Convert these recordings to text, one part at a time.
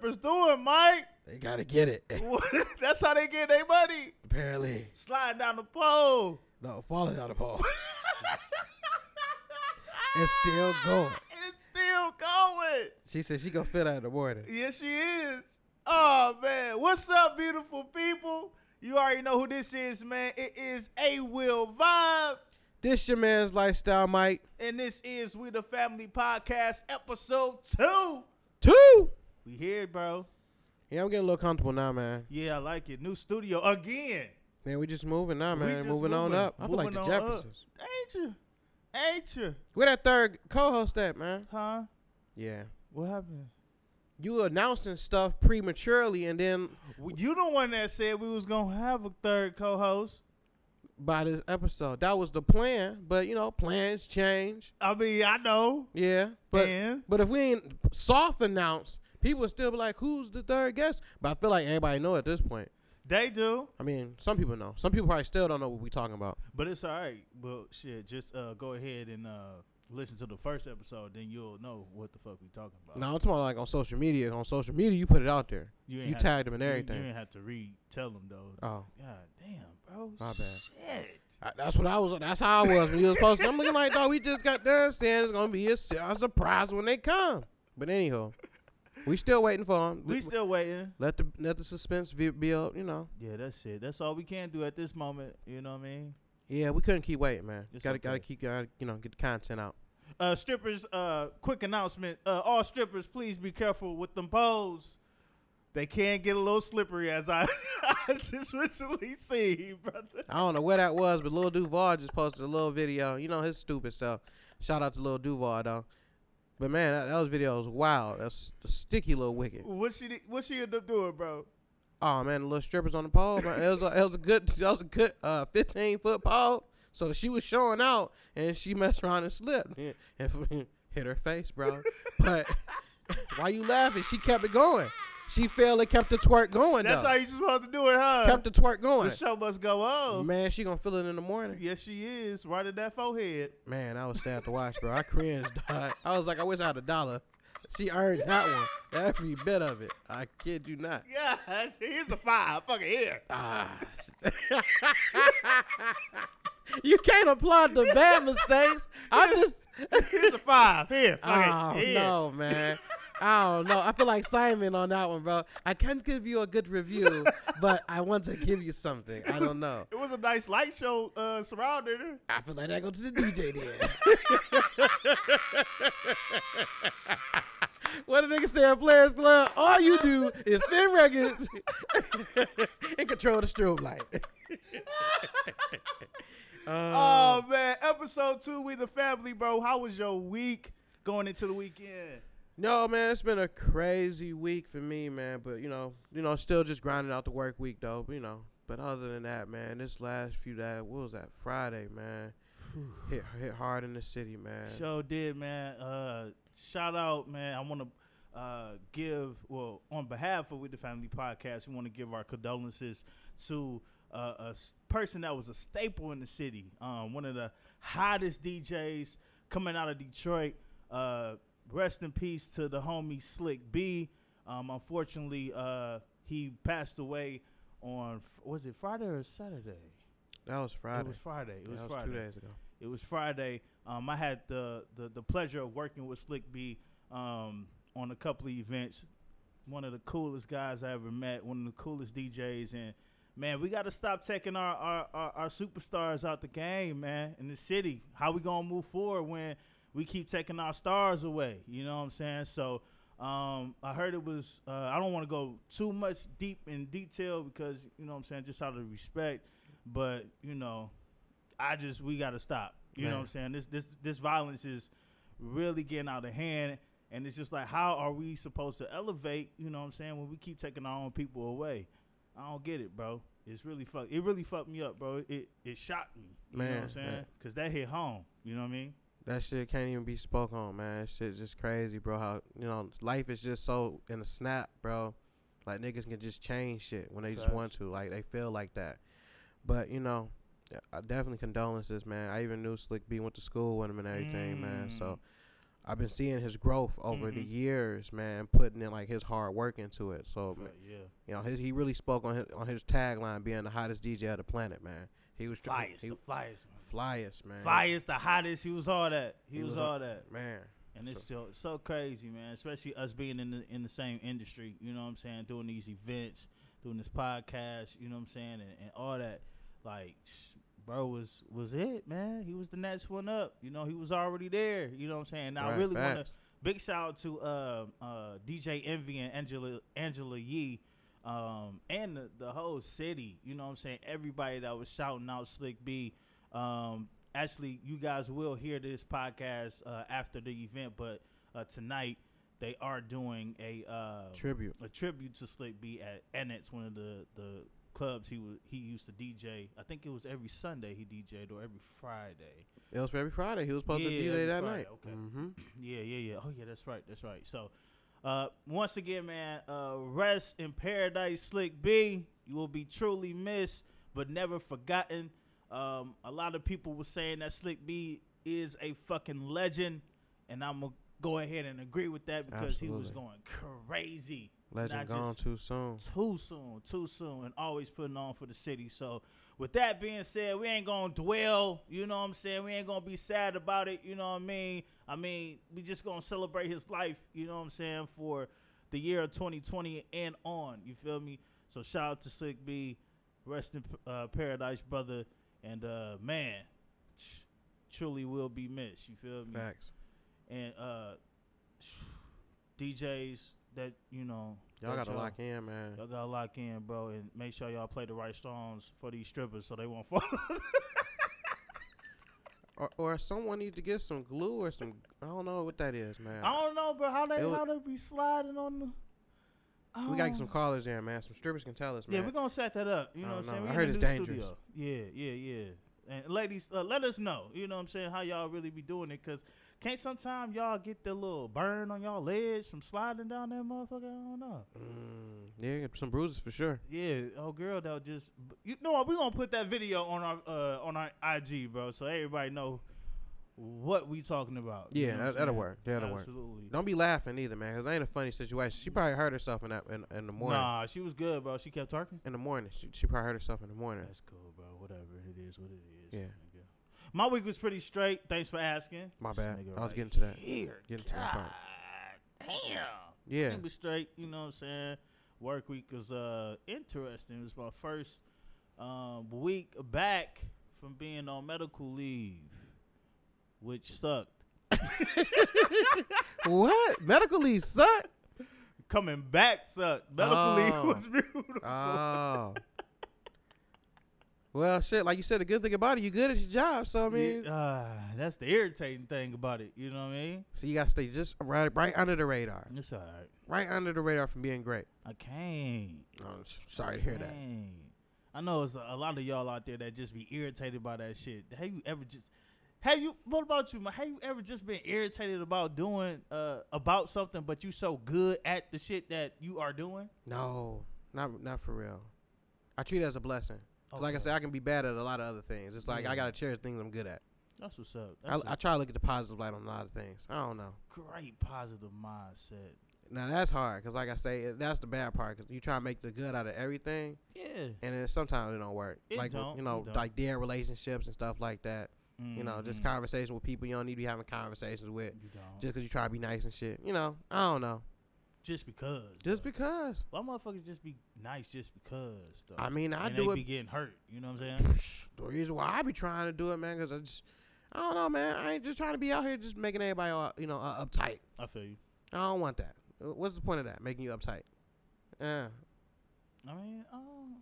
strippers doing, Mike? They gotta get it. That's how they get their money. Apparently, Sliding down the pole. no, falling down the pole. it's still going. It's still going. She said she gonna fit out in the morning. Yes, she is. Oh man, what's up, beautiful people? You already know who this is, man. It is A Will Vibe, This your man's lifestyle, Mike. and this is We the Family Podcast, episode two. Two. We here, bro. Yeah, I'm getting a little comfortable now, man. Yeah, I like it. New studio again. Man, we just moving now, man. just Moving, on up. I feel like the on up. Jeffersons. Ain't you? Ain't you? Where that third co-host at, man? Huh? Yeah. What happened? You announcing stuff prematurely, and then Well, You the one that said we was gonna have a third co-host. by this episode, that was the plan. But you know, plans change. I mean, I know. Yeah, but Man. but if we ain't soft announce, people would still be like, "Who's the third guest?" But I feel like everybody know at this point. They do. I mean, some people know. Some people probably still don't know what we talking about. But it's all right. Well, shit, just uh, go ahead and uh, listen to the first episode, then you'll know what the fuck we talking about. No, I'm talking about like on social media. On social media, you put it out there. you, You tagged them and you- everything. You, ain't have to read, tell them though. Oh, God damn, bro. My bad. Shit. I, that's what I was. That's how I was when you was posting. I'm looking like, dog, we just got done saying it's gonna be a, a surprise when they come. But anyhow, we still waiting for them. We still waiting. let the let the suspense be- build. You know. Yeah, that's it. That's all we can do at this moment. You know what I mean? Yeah, we couldn't keep waiting, man. It's gotta okay. gotta keep gotta, you know get the content out. Uh, strippers, uh, quick announcement. Uh, all strippers, please be careful with them poles. They can get a little slippery, as I, I just recently seen, brother. I don't know where that was, but Lil Duval just posted a little video. You know his stupid self. Shout out to Lil Duval though. But man, that, those videos wild. That's a sticky little wicked. What she what she end up doing, bro? Oh man, the little strippers on the pole. Man. It was a, it was a good that was a good uh, 15 foot pole. So she was showing out, and she messed around and slipped and hit her face, bro. But why you laughing? She kept it going. She failed and kept the twerk going. That's though. how you supposed to do it, huh? kept the twerk going. the show must go on. Man, she gonna feel it in the morning. Yes, she is. Right at that forehead. Man, I was sad to watch, bro. I cringed. dog. I was like, I wish I had a dollar. She earned that one, every bit of it. I kid you not. Yeah, here's a five. Fucking here. Ah. you can't applaud the bad mistakes. I just. Here's a five. Here. Fucking Oh here. no, man. I don't know. I feel like Simon on that one, bro. I can't give you a good review, but I want to give you something. I don't know. It was a nice light show uh, surrounding. I feel like I go to the DJ then. what a nigga say at Players Club, all you do is spin records and control the strobe light. Uh, Oh man, episode two, we the family, bro. How was your week going into the weekend? No, man, it's been a crazy week for me, man. But you know, you know, still just grinding out the work week though. But, you know, but other than that, man, this last few days, what was that? Friday, man, hit hit hard in the city, man. Show did, man. Uh, shout out, man. I want to uh, give, well, on behalf of We the Family Podcast, we want to give our condolences to uh, a s- person that was a staple in the city. Um, one of the hottest DJs coming out of Detroit. Rest in peace to the homie Slick B. Um, unfortunately, uh, he passed away on, was it Friday or Saturday? That was Friday. It was Friday. It was that Friday. two days ago. It was Friday. Um, I had the, the the pleasure of working with Slick B um, on a couple of events. One of the coolest guys I ever met. One of the coolest DJs. And man, we got to stop taking our, our, our, our superstars out the game, man. In the city, how we gonna move forward when we keep taking our stars away? You know what I'm saying? So. Um, I heard it was. Uh, I don't want to go too much deep in detail because you know what I'm saying, just out of respect. But you know, I just we got to stop. You know what I'm saying? This this this violence is really getting out of hand, and it's just like, how are we supposed to elevate? You know what I'm saying? When we keep taking our own people away, I don't get it, bro. It's really fuck. It really fucked me up, bro. It it shocked me. You know what I'm saying? man. Because that hit home. You know what I mean? That shit can't even be spoke on, man. That shit just crazy, bro. How you know life is just so in a snap, bro. Like niggas can just change shit when they just want to. Like they feel like that. But you know, I definitely condolences, man. I even knew Slick B went to school with him and everything, man. Mm. So I've been seeing his growth over the Mhm. years, man, putting in like his hard work into it. So But, yeah. you know, his, he really spoke on his on his tagline being the hottest DJ of the planet, man. He was Flyest, he, the flyest, man. Flyest, man. Flyest, the hottest. He was all that. He, He was, was all that. man. And it's so so crazy, man. Especially us being in the in the same industry. You know what I'm saying? Doing these events, doing this podcast. You know what I'm saying? And, and all that. Like, bro was was it, man. He was the next one up. You know, he was already there. You know what I'm saying? And I Right, really want to big shout out to uh, uh, DJ Envy and Angela Angela Yee. Um, and the, the whole city, you know what I'm saying? Everybody that was shouting out Slick B. Um, actually, you guys will hear this podcast uh, after the event, but uh, tonight they are doing a uh, Tribute. a tribute to Slick B at Annex, one of the the clubs he was he used to DJ. I think it was every Sunday he DJ'd or every Friday. It was for every Friday. He was supposed to Yeah, every there that Friday, night. okay. Mm-hmm. Yeah, yeah, yeah. Oh yeah, that's right. That's right. So uh once again, man, uh rest in paradise, Slick B. You will be truly missed, but never forgotten. Um, a lot of people were saying that Slick B is a fucking legend, and I'm gonna go ahead and agree with that because he was going crazy. Legend gone too soon. too soon, too soon, and always putting on for the city. So, with that being said, we ain't gonna dwell. You know what I'm saying? We ain't gonna be sad about it. You know what I mean? I mean, we just gonna celebrate his life. You know what I'm saying? For the year of 2020 and on. You feel me? So shout out to Slick B, rest in uh, paradise, brother, and uh, man, tr- truly will be missed. You feel me? Facts. And uh, DJs that you know Y'all got to lock in, man. Y'all gotta lock in, bro, and make sure y'all play the right songs for these strippers so they won't fall. Or, or someone needs to get some glue or some. I don't know what that is, man. I don't know, bro. How they It how they be sliding on the? I we got don't- some callers in, man. Some strippers can tell us, man. Yeah, we're gonna set that up. You know what I'm saying? We I heard it's dangerous. studio. Yeah, yeah, yeah. And ladies, uh, let us know. You know what I'm saying? How y'all really be doing it? Cause can't sometimes y'all get the little burn on y'all legs from sliding down that motherfucker? I don't know. Mm, yeah, some bruises for sure. Yeah, oh girl, that just you know what? We gonna put that video on our uh, on our IG, bro, so everybody know what we talking about. You Yeah, know that, that'll work. That'll work. Absolutely. Don't be laughing either, man, because ain't a funny situation. She probably hurt herself in that in, in the morning. Nah, she was good, bro. She kept talking. In the morning, she, she probably hurt herself in the morning. That's cool, bro. Whatever it is, what it is. Yeah. nigga. My week was pretty straight. Thanks for asking. My bad. I was right getting to that. Here, Getting to that part. Damn. Yeah. It was straight. You know what I'm saying? Work week was uh interesting. It was my first um, week back from being on medical leave, which sucked. what? Medical leave suck? Coming back sucked. Medical leave Oh. was beautiful. Oh. well, shit. Like you said, the good thing about it, you good at your job. So I mean, Yeah, uh, that's the irritating thing about it. You know what I mean? so you gotta stay just right, right under the radar, It's all right. right under the radar from being great. I can't. I'm s- sorry to hear that. Dang. I know it's a, a lot of y'all out there that just be irritated by that shit. Have you ever just have you what about you, man? Have you ever just been irritated about doing uh about something but you so good at the shit that you are doing? No, not not for real. I treat it as a blessing. 'Cause Like I said, I can be bad at a lot of other things. It's like Yeah. I gotta cherish things I'm good at. That's what's up. I, That's I a try to look at the positive light on a lot of things. I don't know. great positive mindset. Now that's hard because, like I say, that's the bad part. Because you try to make the good out of everything, Yeah. and then sometimes it don't work. It like don't, you know, like dead relationships and stuff like that. You know, just Mhm. conversation with people you don't need to be having conversations with you don't. just because you try to be nice and shit. You know, I don't know. just because. Just though. because. Why motherfuckers just be nice just because though? I mean, I and do they it. be getting hurt. You know what I'm saying? the reason why I be trying to do it, man, because I just, I don't know, man. I ain't just trying to be out here just making everybody, all, you know, uh, uptight. I feel you. I don't want that. Uh, What's the point of that? Making you uptight. Yeah. I mean, um,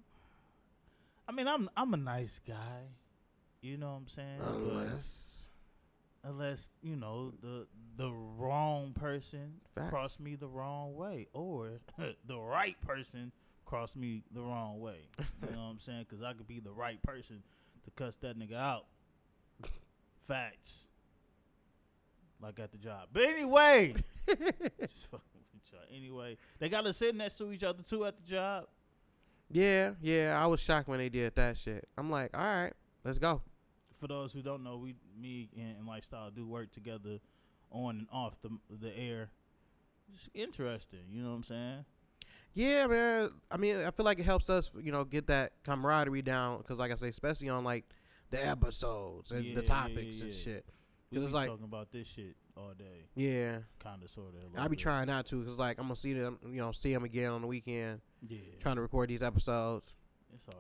I mean, I'm I'm a nice guy. You know what I'm saying? But Unless. unless you know the the wrong person Facts. crossed me the wrong way, or the right person crossed me the wrong way. You know what I'm saying? Because I could be the right person to cuss that nigga out. Facts. like at the job. But anyway, just fucking with y'all. Anyway, they got to sit next to each other too at the job. Yeah, yeah. I was shocked when they did that shit. I'm like, all right, let's go. For those who don't know, we, me and, and lifestyle do work together on and off the the air. Just interesting, you know what I'm saying? Yeah, man. I mean, I feel like it helps us, you know, get that camaraderie down. Cause like I say, especially on like the episodes and Yeah, the yeah, topics yeah, and shit. Cause it's like, talking about this shit all day, yeah, kind of, sort of. I be trying not to, cause like I'm gonna see them, you know, see them again on the weekend, Yeah, trying to record these episodes.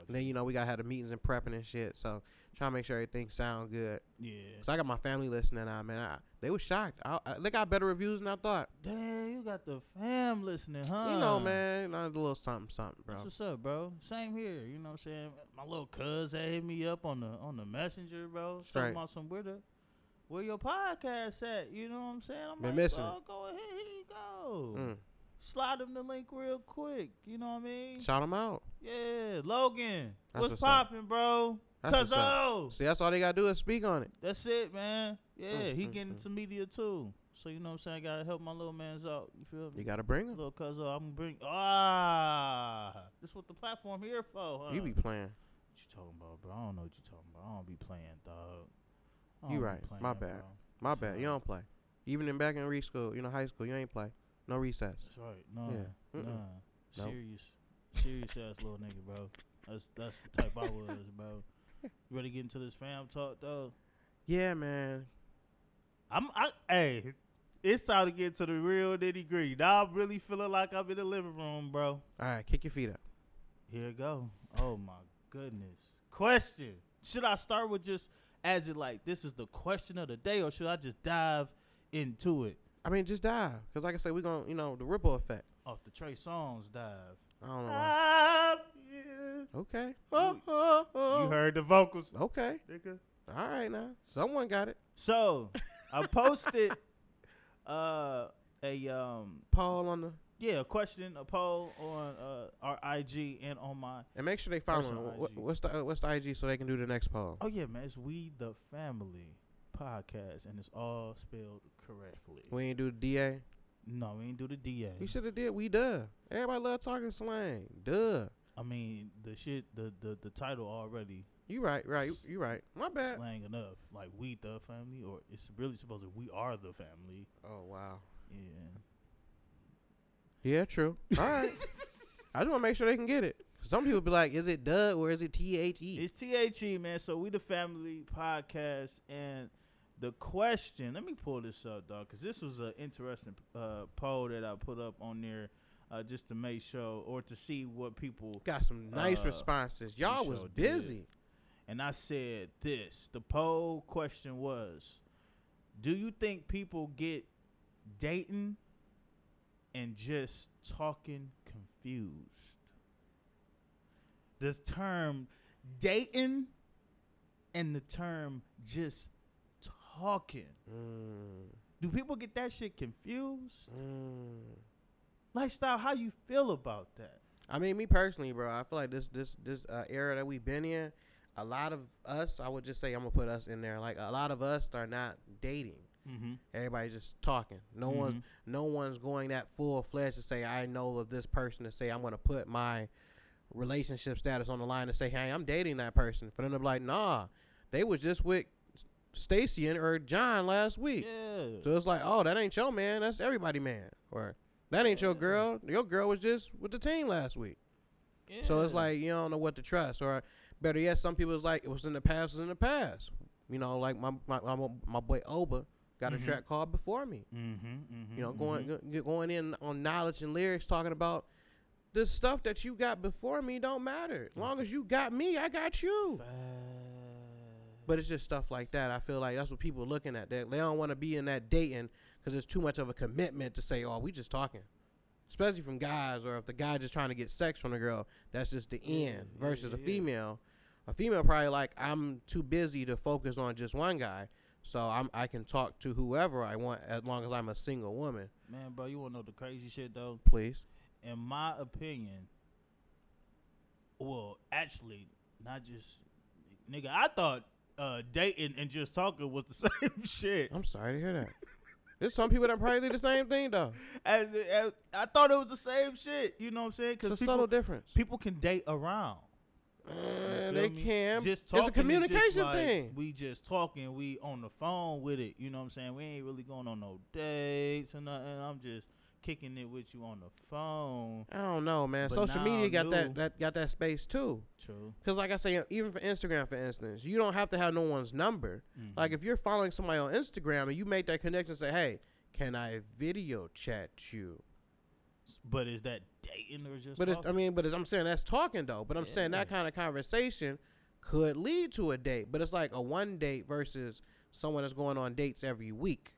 And then you know we gotta have the meetings and prepping and shit. So trying to make sure everything sound good. yeah. So I got my family listening now, man. I, they were shocked. I, I, they got better reviews than I thought. Damn, you got the fam listening, huh? You know, man, not a little something, something, bro. That's what's up, bro. Same here. You know what I'm saying? My little cuz that hit me up on the on the messenger, bro. Straight. Talking about some where the where your podcast at? You know what I'm saying? I'm Been like, missing oh, go ahead, here you go. Mm. Slide him the link real quick. You know what I mean? Shout them out. Yeah, Logan. That's what's what's popping, bro? That's what's oh, See, that's all they gotta do is speak on it. that's it, man. Yeah, Mm, he mm, getting mm. into media too. So you know what I'm saying? I gotta help my little man's out. You feel me? You gotta bring them. Little cuz I'm gonna bring ah. This what the platform here for, huh? You be playing. What you talking about, bro? I don't know what you talking about. I don't be playing, dog. You right. playing, My bad. bro. My bad. You don't play. Even in back in re school, you know, high school, you ain't play. No recess. That's right. No, Yeah. nah. Mm-mm. Nope. Serious, serious ass little nigga, bro. That's that's the type I was, bro. You ready to get into this fam talk though? Yeah, man. I'm I hey, it's time to get to the real nitty gritty. Now I'm really feeling like I'm in the living room, bro. All right, kick your feet up. Here it go. Oh my goodness. Question. Should I start with just as it like this is the question of the day or should I just dive into it I mean, just dive. Because, like I said, we're going to, you know, the ripple effect. off the Trey Songz dive? I don't know why. Okay. You- Oh, oh, You heard the vocals, Okay. nigga. All right, now. Someone got it. So I posted uh a um Paul on the. yeah a question a poll on uh our IG and on my And make sure they follow. What, what's the what's the IG so they can do the next poll? oh yeah man it's we the family podcast and it's all spelled correctly. We ain't do the DA. No, we ain't do the DA. We should have did. We duh. Everybody love talking slang. Duh. I mean the shit the the, the title already You right, right. You, right. My bad. slang enough. Like we the family or it's really supposed to we are the family. Oh wow. Yeah. Yeah, true. All right. I just want to make sure they can get it. Some people be like, "Is it duh or is it T H E?" It's THE, man. So we the family podcast, and the question. Let me pull this up, dog, because this was an interesting uh, poll that I put up on there, uh, just to make sure or to see what people. Got some nice Uh, responses. Y'all was sure did. busy. And I said this. The poll question was, do you think people get dating and just talking confused? This term dating and the term just talking. Mm, Do people get that shit confused? mm. Lifestyle, how you feel about that? I mean, me personally, bro, I feel like this this this uh, era that we've been in, a lot of us, I would just say I'm gonna put us in there. Like a lot of us are not dating. Mm-hmm. Everybody's just talking. No one's no one's going that full fledged to say I know of this person to say I'm gonna put my relationship status on the line to say hey I'm dating that person. For them to be like nah, they was just with Stacy and or John last week. Yeah. So it's like oh that ain't your man. That's everybody man. Or that ain't your girl. Your girl was just with the team last week. So it's like you don't know what to trust, or better yet, some people is like it was in the past, was in the past. You know, like my my my, my boy Oba got Mhm. a track called "Before Me." Mm-hmm, mm-hmm, You know, going go- going in on knowledge and lyrics, talking about the stuff that you got before me don't matter. As long as you got me, I got you. But it's just stuff like that. I feel like that's what people are looking at. They, they don't want to be in that dating because it's too much of a commitment to say, "Oh, we just talking." Especially from guys, or if the guy just trying to get sex from the girl, that's just the end. yeah, Versus a yeah. female, a female probably like, "I'm too busy to focus on just one guy, so I'm I can talk to whoever I want as long as I'm a single woman." Man, bro, you wanna know the crazy shit though? Please. In my opinion, well, actually, not just nigga. I thought uh, dating and just talking was the same shit. I'm sorry to hear that. There's some people that probably do the same thing though. As, as- I thought it was the same shit. You know what I'm saying? It's a Because subtle difference. people can date around. Uh, they me? can. Just it's a communication like, thing. We just talking. We on the phone with it. You know what I'm saying? We ain't really going on no dates or nothing. I'm just kicking it with you on the phone. I don't know, man. But Social media got new- that, that got that space too. True. Cause like I say, even for Instagram, for instance, you don't have to have no one's number. Mm-hmm. Like if you're following somebody on Instagram and you make that connection, say, "Hey, can I video chat you?" But is that dating or just? But it's, I mean, but I'm saying that's talking though. But I'm saying that kind of conversation could lead to a date. But it's like a one date versus someone that's going on dates every week,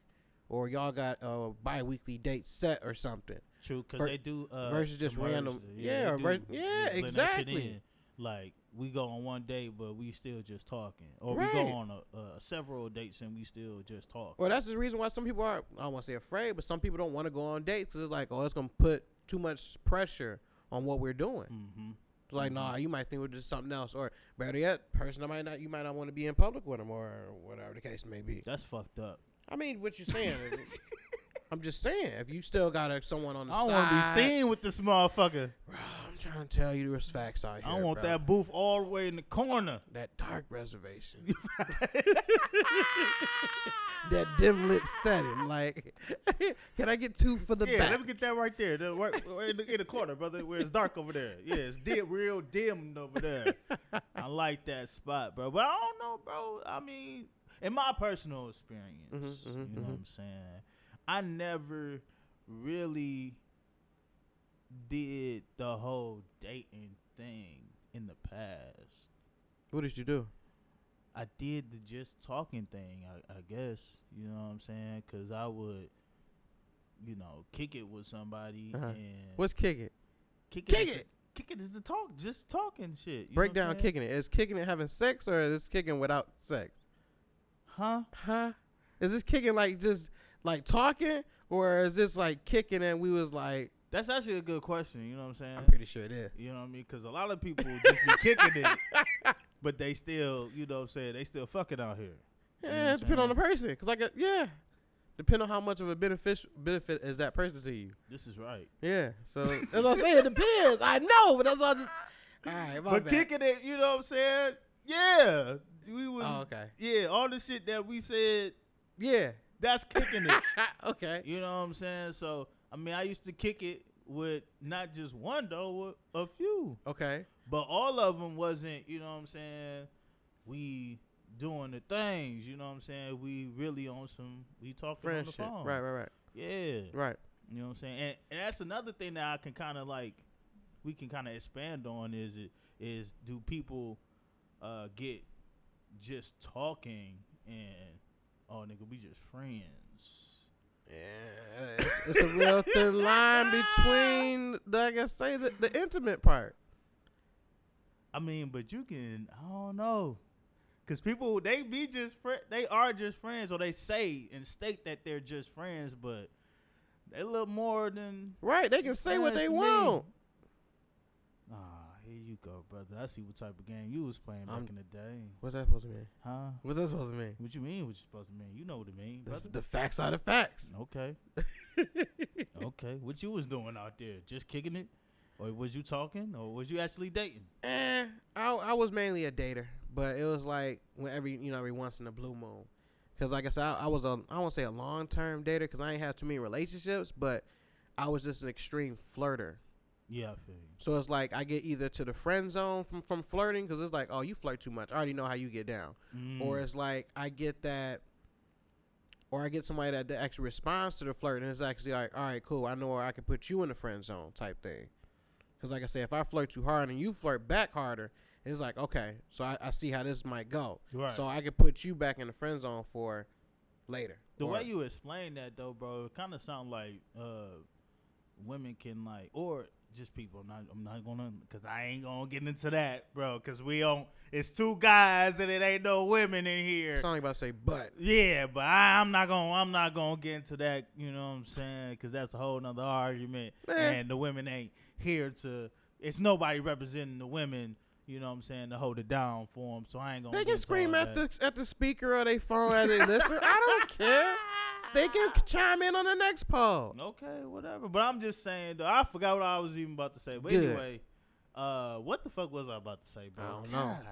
or y'all got a bi-weekly date set or something. True, because they do uh, versus just random- they yeah, do ver- yeah, exactly. Like we go on one date, but we still just talking, or Right. we go on a, uh, several dates and we still just talk. Well, that's the reason why some people are, I don't want to say afraid, but some people don't want to go on dates because it's like, oh, it's going to put too much pressure on what we're doing. Mm-hmm. It's like, nah, you might think we're just something else. Or better yet, person that might not, you might not want to be in public with them or whatever the case may be. That's fucked up. I mean, what you're saying is, I'm just saying, if you still got a, someone on the side. I don't want to be seen with this motherfucker. Bro, I'm trying to tell you there's facts out here. I want bro. that booth all the way in the corner. That dark reservation. that dim lit setting. Like, can I get two for the yeah, back? let me get that right there. The, right, right in, the, in the corner, brother, where it's dark over there. Yeah, it's dim, real dim over there. I like that spot, bro. But I don't know, bro. I mean, in my personal experience, Mhm, mhm, you know mhm. what I'm saying? I never really did the whole dating thing in the past. what did you do? I did the just talking thing, I, I guess. You know what I'm saying? Because I would, you know, kick it with somebody Uh-huh. and What's kick it? kick, Kick it! Kick it is the talk, just talking shit. You Break down kicking it. Is kicking it having sex or is kicking without sex? Huh? Huh? Is this kicking like just like talking or is this like kicking and we was like, That's actually a good question. You know what I'm saying? I'm pretty sure it is. you know what I mean? Because a lot of people just be kicking it, but they still, you know what I'm saying? They still fucking out here. You know Yeah, it depends on the person. Cause like, uh, yeah, depend on how much of a benefit benefit is that person to you. This is right. Yeah. So that's what I'm saying. It depends. I know, but that's all. Just all right. My but bad. kicking it, you know what I'm saying? Yeah, we was. Oh, okay. Yeah, all the shit that we said, Yeah. that's kicking it. okay. You know what I'm saying? So I mean, I used to kick it with not just one though, with a few, Okay. but all of them wasn't. You know what I'm saying? We doing the things. You know what I'm saying? We really on some. We talking Friendship. on the phone. Right. Right. Right. Yeah. Right. You know what I'm saying? And, and that's another thing that I can kind of like. We can kind of expand on is it is do people uh get just talking and oh nigga we just friends. Yeah. It's, it's a real thin line between, like I say, the, the intimate part. I mean, but you can I don't know. Cause people they be just fri they are just friends, or they say and state that they're just friends, but they look more than. Right. They can say what they want. me. Here you go, brother. I see what type of game you was playing back in the day, What's that supposed to mean? huh? What's that supposed to mean? What you mean? What you supposed to mean? You know what it mean, The, the facts are the facts. Okay. okay. What you was doing out there? Just kicking it, or was you talking, or was you actually dating? Eh, I I was mainly a dater, but it was like when every you know every once in a blue moon, because like I said, I, I was a I won't say a long term dater because I ain't had too many relationships, but I was just an extreme flirter. Yeah, I feel you. So it's like I get either to the friend zone from from flirting because it's like oh you flirt too much, I already know how you get down, or Mm. it's like I get that. Or I get somebody that, that actually responds to the flirt and it's actually like, all right, cool. I know where I can put you in the friend zone type thing. Because like I say, if I flirt too hard and you flirt back harder, it's like okay, so I, I see how this might go. right. So I can put you back in the friend zone for later. the Or- way you explain that though, bro, it kind of sound like uh, women can like, or just people. I'm not, I'm not gonna, cause I ain't gonna get into that, bro. Cause we don't. It's two guys and it ain't no women in here. Only about to say but. Yeah, but I, I'm not gonna I'm not gonna get into that. You know what I'm saying? Because that's a whole nother argument. Man. And the women ain't here to. It's nobody representing the women. You know what I'm saying to hold it down for them. So I ain't gonna. They can scream at that. the at the speaker or they phone as they listen. I don't care. they can chime in on the next poll. Okay, whatever. But I'm just saying, though. I forgot what I was even about to say. But Good. anyway, uh, what the fuck was I about to say, bro? I don't know. God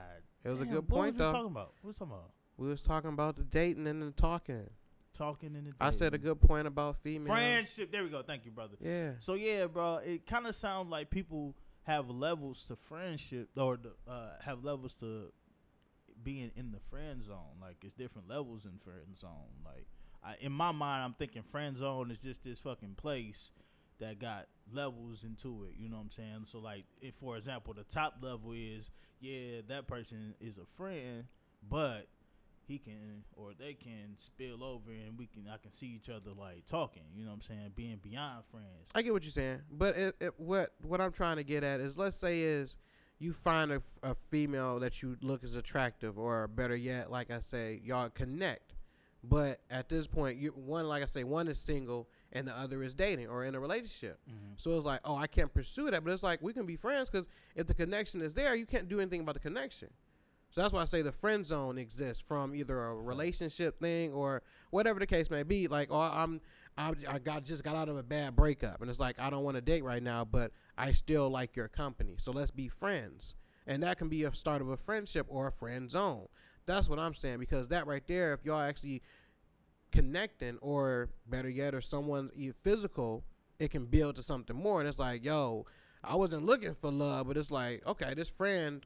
It was a damn, good what point, was we though. talking about? What was we talking about? We was talking about the dating and the talking. Talking in the. Dating. I said a good point about female. friendship. There we go. Thank you, brother. Yeah. So yeah, bro, it kind of sounds like people have levels to friendship, or the, uh, have levels to being in the friend zone. Like it's different levels in friend zone. Like I, in my mind, I'm thinking friend zone is just this fucking place that got levels into it. You know what I'm saying? So like, if for example, the top level is yeah, that person is a friend, but he can or they can spill over and we can I can see each other like talking. You know what I'm saying? Being beyond friends. I get what you're saying, but it, it, what what I'm trying to get at is, let's say is you find a, a female that you look as attractive, or better yet, like I say, y'all connect. But at this point, you one like I say, one is single and the other is dating or in a relationship. Mm-hmm. So it's like, oh, I can't pursue that, but it's like we can be friends because if the connection is there, you can't do anything about the connection. So that's why I say the friend zone exists from either a relationship thing or whatever the case may be. Like, oh, I'm, I, I got just got out of a bad breakup, and it's like I don't want to date right now, but I still like your company, so let's be friends. And that can be a start of a friendship or a friend zone. That's what I'm saying because that right there, if y'all actually connecting, or better yet, or someone e- physical, it can build to something more. And it's like, yo, I wasn't looking for love, but it's like, okay, this friend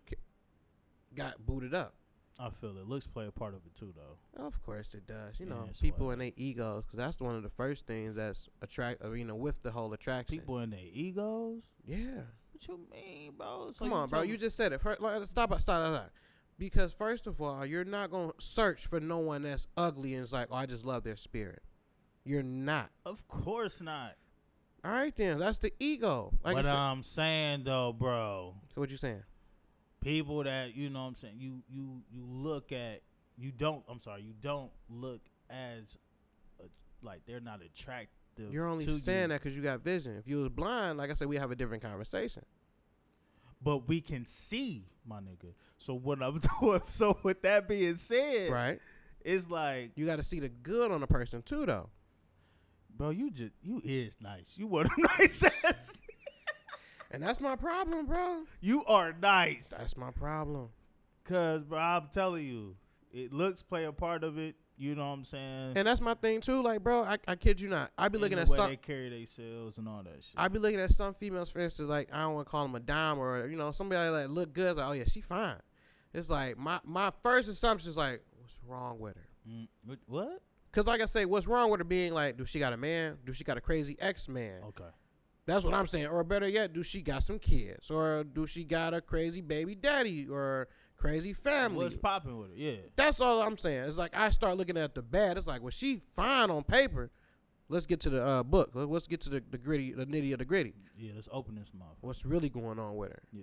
got booted up. I feel it. Looks play a part of it too, though. Of course it does. You Yeah, know, people and their egos, because that's one of the first things that's attract. uh, You know, with the whole attraction. People in their egos. yeah. What you mean, bro? So Come on, bro. told You just said it. Fir- like, Stop, stop, stop, stop. Because first of all, you're not gonna search for no one that's ugly and it's like, oh, I just love their spirit. You're not. Of course not. All right, then. That's the ego. Like but I'm saying though, bro, so what you saying? People that you know, what I'm saying you you you look at you don't. I'm sorry, you don't look as uh, like they're not attractive. You're only saying you, that because you got vision. If you was blind, like I said, we have a different conversation. but we can see, my nigga. So what I'm doing. So with that being said, Right. it's like, You got to see the good on a person too, though. bro, you just you is nice. You were the nicest. And that's my problem, bro. you are nice. That's my problem. Cause, bro, I'm telling you, it looks play a part of it. You know what I'm saying? And that's my thing too. Like, bro, I, I kid you not. I be And looking the at way some. they carry themselves and all that shit. I be looking at some females, for instance, like I don't want to call them a dime or you know somebody that look good. Like, oh yeah, she fine. It's like my my first assumption is like, what's wrong with her? Mm, what- what? Cause like I say, what's wrong with her being like, do she got a man? Do she got a crazy ex man? Okay. That's what I'm saying. Or better yet, do she got some kids? Or do she got a crazy baby daddy or crazy family? What's popping with it? Yeah. That's all I'm saying. It's like I start looking at the bad. It's like, well, she fine on paper. Let's get to the uh, book. Let- Let's get to the, the gritty, the nitty of the gritty. Yeah, let's open this mouth. What's really going on with her? Yeah.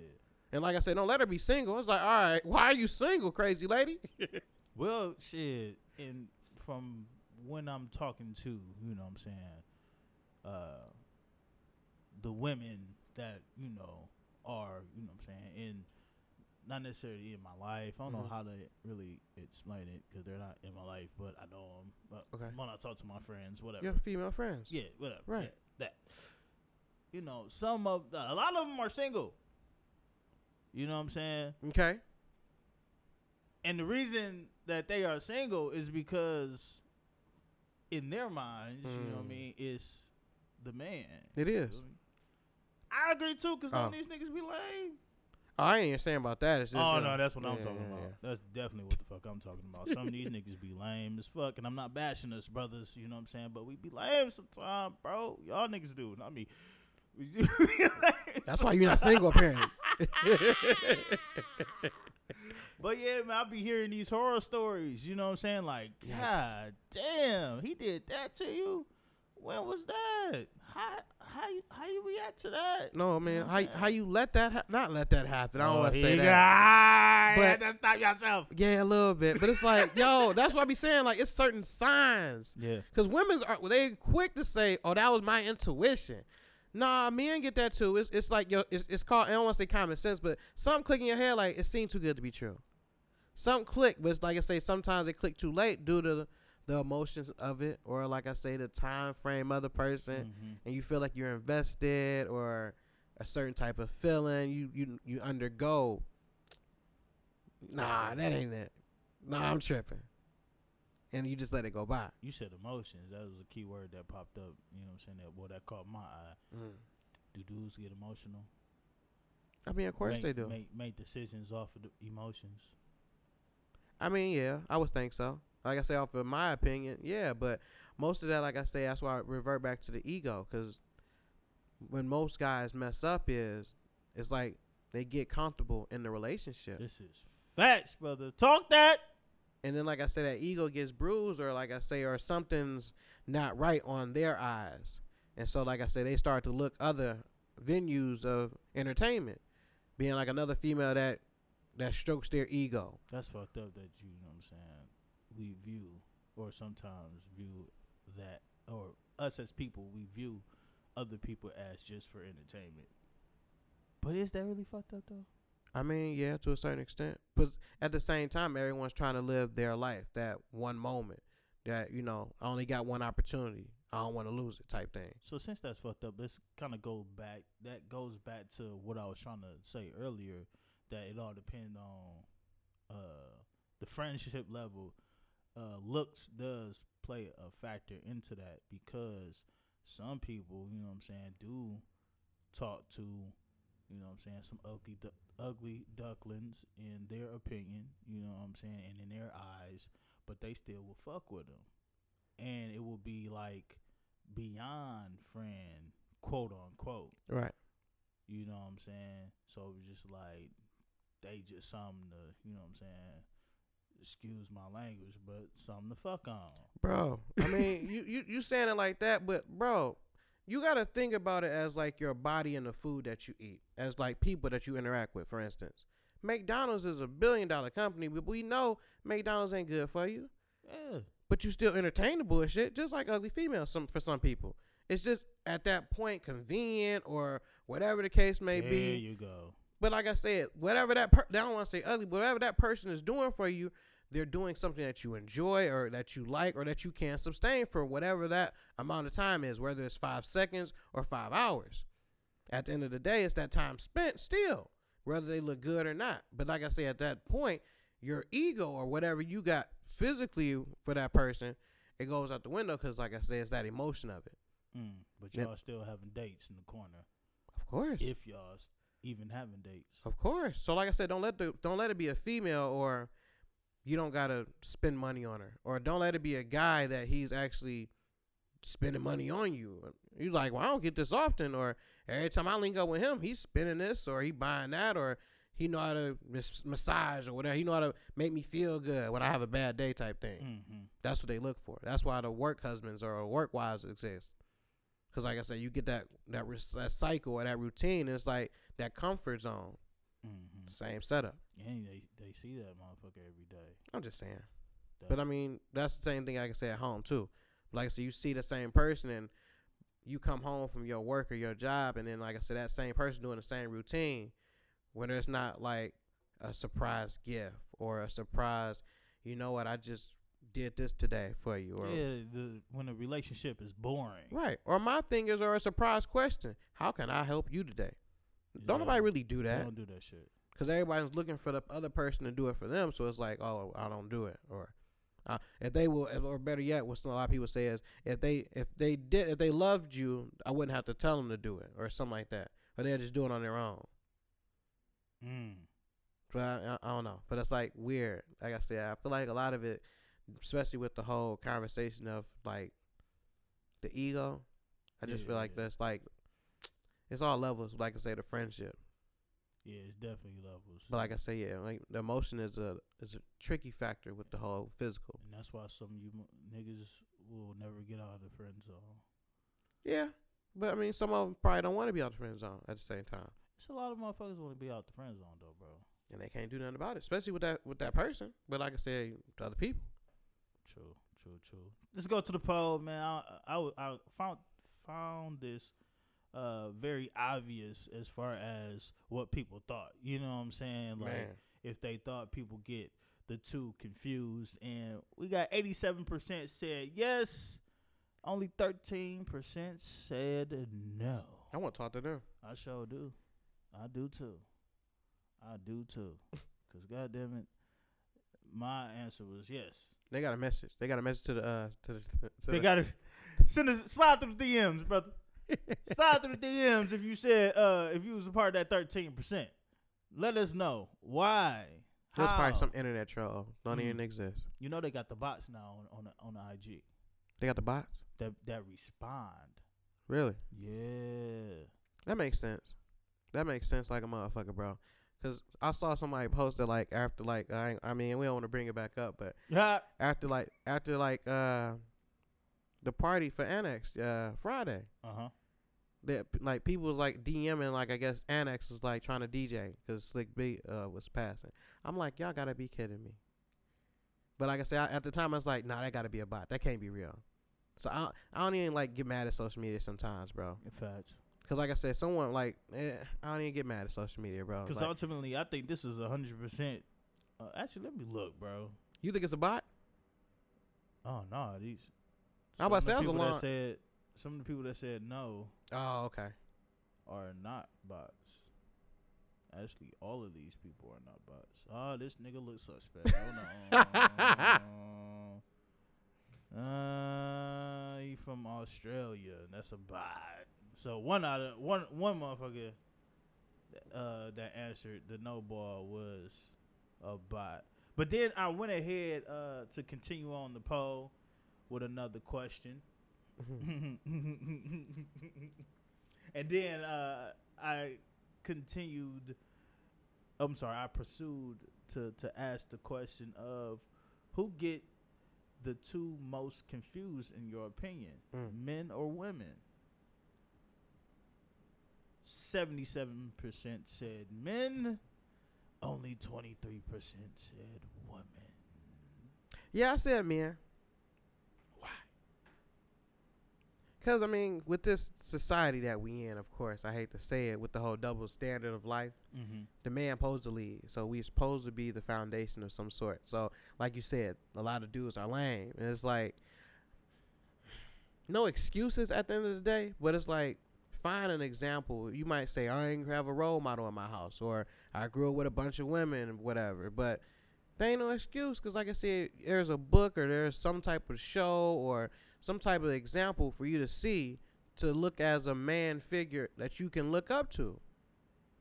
And like I said, don't let her be single. It's like, all right, why are you single, crazy lady? Well, shit, and from when I'm talking to, you know what I'm saying, uh, the women that, you know, are, you know what I'm saying, in, not necessarily in my life. I don't know Mhm. how to really explain it because they're not in my life, but I know them. But Okay. when I talk to my friends, whatever. Your female friends. Yeah, whatever. Right. yeah, that. You know, some of, the, a lot of them are single. You know what I'm saying? Okay. And the reason that they are single is because in their minds, you know what I Mm. mean, it's the man. It is. You me? I agree too, because some Oh. of these niggas be lame. Oh, I ain't even saying about that. It's just, Oh you no, that's what I'm yeah, talking yeah, about. yeah. That's definitely what the fuck I'm talking about. Some of these niggas be lame as fuck, and I'm not bashing us brothers, you know what I'm saying? But we be lame sometimes, bro. Y'all niggas do, not me. We do be lame That's why you're not single, apparently. But yeah, man, I be hearing these horror stories. You know what I'm saying? Like, Yikes. God damn, he did that to you. When was that? How how you how you react to that? no, man. How saying? how you let that ha- not let that happen? I don't Oh, want to say you that. go. You But- had to stop yourself. Yeah, a little bit, but it's like, yo, that's what I be saying. Like, it's certain signs. Yeah. Because women's are they quick to say, "Oh, that was my intuition." Nah, men get that too. It's it's like yo, it's, it's called. I don't want to say common sense, but something click in your head like it seemed too good to be true. Something click, but it's like I say, sometimes it click too late due to the, emotions of it, or like I say, the time frame of the person, Mhm. and you feel like you're invested, or a certain type of feeling you you you undergo. Nah, that ain't it. Nah, I'm tripping. And you just let it go by. You said emotions. That was a key word that popped up. You know what I'm saying? That boy, that caught my eye. Do dudes get emotional? I mean, of course make, they do. Make make decisions off of the emotions. I mean, yeah, I would think so. Like I say, off of my opinion, yeah. But most of that, like I say, that's why I revert back to the ego. Because when most guys mess up, is it's like they get comfortable in the relationship, This is facts, brother. Talk that. and then like I said, that ego gets bruised, or like I say, or something's not right on their eyes, and so like I say, they start to look other venues of entertainment, being like another female that that strokes their ego. That's fucked up that you, know what I'm saying, we view or sometimes view that or us as people, we view other people as just for entertainment. But is that really fucked up though? I mean, yeah, to a certain extent. But at the same time, everyone's trying to live their life, that one moment, that, you know, I only got one opportunity. I don't want to lose it type thing. So since that's fucked up, let's kind of go back. That goes back to what I was trying to say earlier. That it all depends on uh, the friendship level. Uh, looks does play a factor into that because some people, you know what I'm saying, do talk to, you know what I'm saying, some ugly, du- ugly ducklings in their opinion, you know what I'm saying, and in their eyes, but they still will fuck with them, and it will be like beyond friend, quote unquote. Right. You know what I'm saying? So it was just like they just something to, you know what I'm saying? Excuse my language, but something to fuck on. Bro, I mean, you, you, you saying it like that, but, bro, you got to think about it as like your body and the food that you eat, as like people that you interact with, for instance. McDonald's is a billion dollar company, but we know McDonald's ain't good for you. Yeah. but you still entertain the bullshit, just like ugly females. Some for some people, it's just at that point convenient or whatever the case may there be. There you go. But like I said, whatever that per- I don't want to say ugly, but whatever that person is doing for you, they're doing something that you enjoy or that you like or that you can sustain for whatever that amount of time is, whether it's five seconds or five hours. At the end of the day, it's that time spent still, whether they look good or not. But like I say, at that point, your ego or whatever you got physically for that person, it goes out the window because, like I say, it's that emotion of it. Mm. But y'all still having dates in the corner, Of course. if y'all even having dates. Of course. So like I said, don't let the don't let it be a female or you don't gotta spend money on her. Or don't let it be a guy that he's actually spending money on you. You like, well, I don't get this often, or every time I link up with him, he's spending this, or he buying that, or he know how to mas- massage or whatever. He know how to make me feel good when I have a bad day type thing. Mm-hmm. That's what they look for. That's why the work husbands or work wives exist. Cause like I said, you get that that, ris- that cycle or that routine. It's like that comfort zone. Mm-hmm. Same setup. And they they see that motherfucker every day. I'm just saying. That- But I mean, that's the same thing I can say at home too. Like I said, you see the same person and you come home from your work or your job, and then like I said, that same person doing the same routine, when there's not like a surprise gift or a surprise, you know what? I just did this today for you, or yeah, the when a relationship is boring. right, or my thing is, or a surprise question: How can I help you today? Don't Yeah. nobody really do They that don't do that shit. because everybody's looking for the other person to do it for them. So it's like, oh, I don't do it, or uh, if they will, or better yet, what a lot of people say is, if they if they did if they loved you, I wouldn't have to tell them to do it, or something like that, or they'll just do it on their own. Mm. But I, I, don't know, but it's like weird. Like I said, I feel like a lot of it, especially with the whole conversation of like the ego. I just feel like yeah. that's like it's all levels. Like I say, the friendship. Yeah, it's definitely levels. But like I say, yeah, like the emotion is a is a tricky factor with the whole physical. and that's why some of you mo- niggas will never get out of the friend zone. Yeah, but I mean, some of them probably don't want to be out the friend zone at the same time, It's a lot of motherfuckers want to be out the friend zone though, bro. and they can't do nothing about it, especially with that with that person. But like I said, to other people, True, true, true. Let's go to the poll, man. I I found found this uh very obvious as far as what people thought. You know what I'm saying? Like man, if they thought people get the two confused, and we got eighty-seven percent said yes. Only thirteen percent said no. I want to talk to them. I sure do. I do too. I do too. Cause goddamn it, my answer was yes. They got a message. They got a message to the uh to the. To They the- gotta send a slide through the DMs, brother. Slide through the DMs if you said uh if you was a part of that thirteen percent. Let us know why. There's How? probably some internet troll. Don't Mm. even exist. You know they got the bots now on on the, on the IG They got the bots. that that respond. Really? Yeah. That makes sense. That makes sense like a motherfucker, bro. Cause I saw somebody posted like after like I ain't- I mean we don't want to bring it back up, but Yeah. after like after like uh the party for Annex uh Friday, Uh huh. That like people was like DMing like I guess Annex was like trying to DJ because Slick B uh was passing. I'm like y'all gotta be kidding me. But like I said I, at the time I was like nah that gotta be a bot that can't be real. So I I don't even like get mad at social media sometimes, bro. In fact, Cause like I said, someone like eh, I don't even get mad at social media, bro. because Like, ultimately I think this is a hundred percent. Uh, actually, let me look, bro. you think it's a bot? Oh no, these. I about to say, was a people that long- said some of the people that said no Oh, okay. are not bots. Actually, all of these people are not bots. Oh, this nigga looks suspect. Hold on. uh, he from Australia. and That's a bot. So one out of one one motherfucker uh, that answered the no ball was a bot. But then I went ahead uh, to continue on the poll with another question. And then uh, I continued. I'm sorry, I pursued to to ask the question of who get the two most confused in your opinion, Mm. men or women. Seventy-seven percent said men. Only twenty-three percent said women. Yeah, I said man. Why? Cause I mean, with this society that we in, of course, I hate to say it, with the whole double standard of life, Mm-hmm. the man supposed to lead. So we supposed to be the foundation of some sort. So like you said, a lot of dudes are lame, and it's like no excuses at the end of the day. But it's like find an example. You might say I ain't have a role model in my house, or I grew up with a bunch of women, whatever. But there ain't no excuse because, like I said, there's a book or there's some type of show or some type of example for you to see to look as a man figure that you can look up to.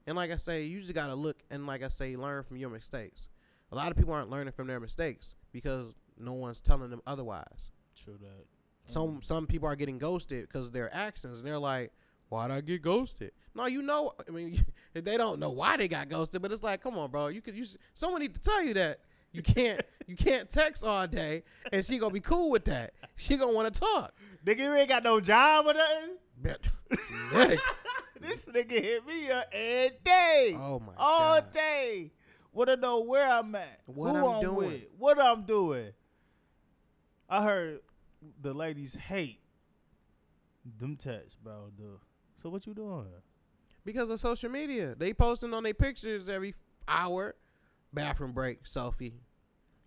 And like I say, you just gotta look and like I say, learn from your mistakes. A lot of people aren't learning from their mistakes because no one's telling them otherwise. True that. Some some people are getting ghosted because of their actions, and they're like, "Why'd I get ghosted?" No, you know, I mean, they don't know why they got ghosted, but it's like, come on, bro, you could you someone need to tell you that you can't you can't text all day, and she gonna be cool with that. She gonna want to talk. Nigga, you ain't got no job or nothing. This nigga hit me up every day. Oh my all god. day. Wanna know where I'm at, What who I'm I'm, doing. with, what I'm doing. I heard the ladies hate them texts, bro. So what you doing? Because of social media. They posting on their pictures every hour. Bathroom break, selfie.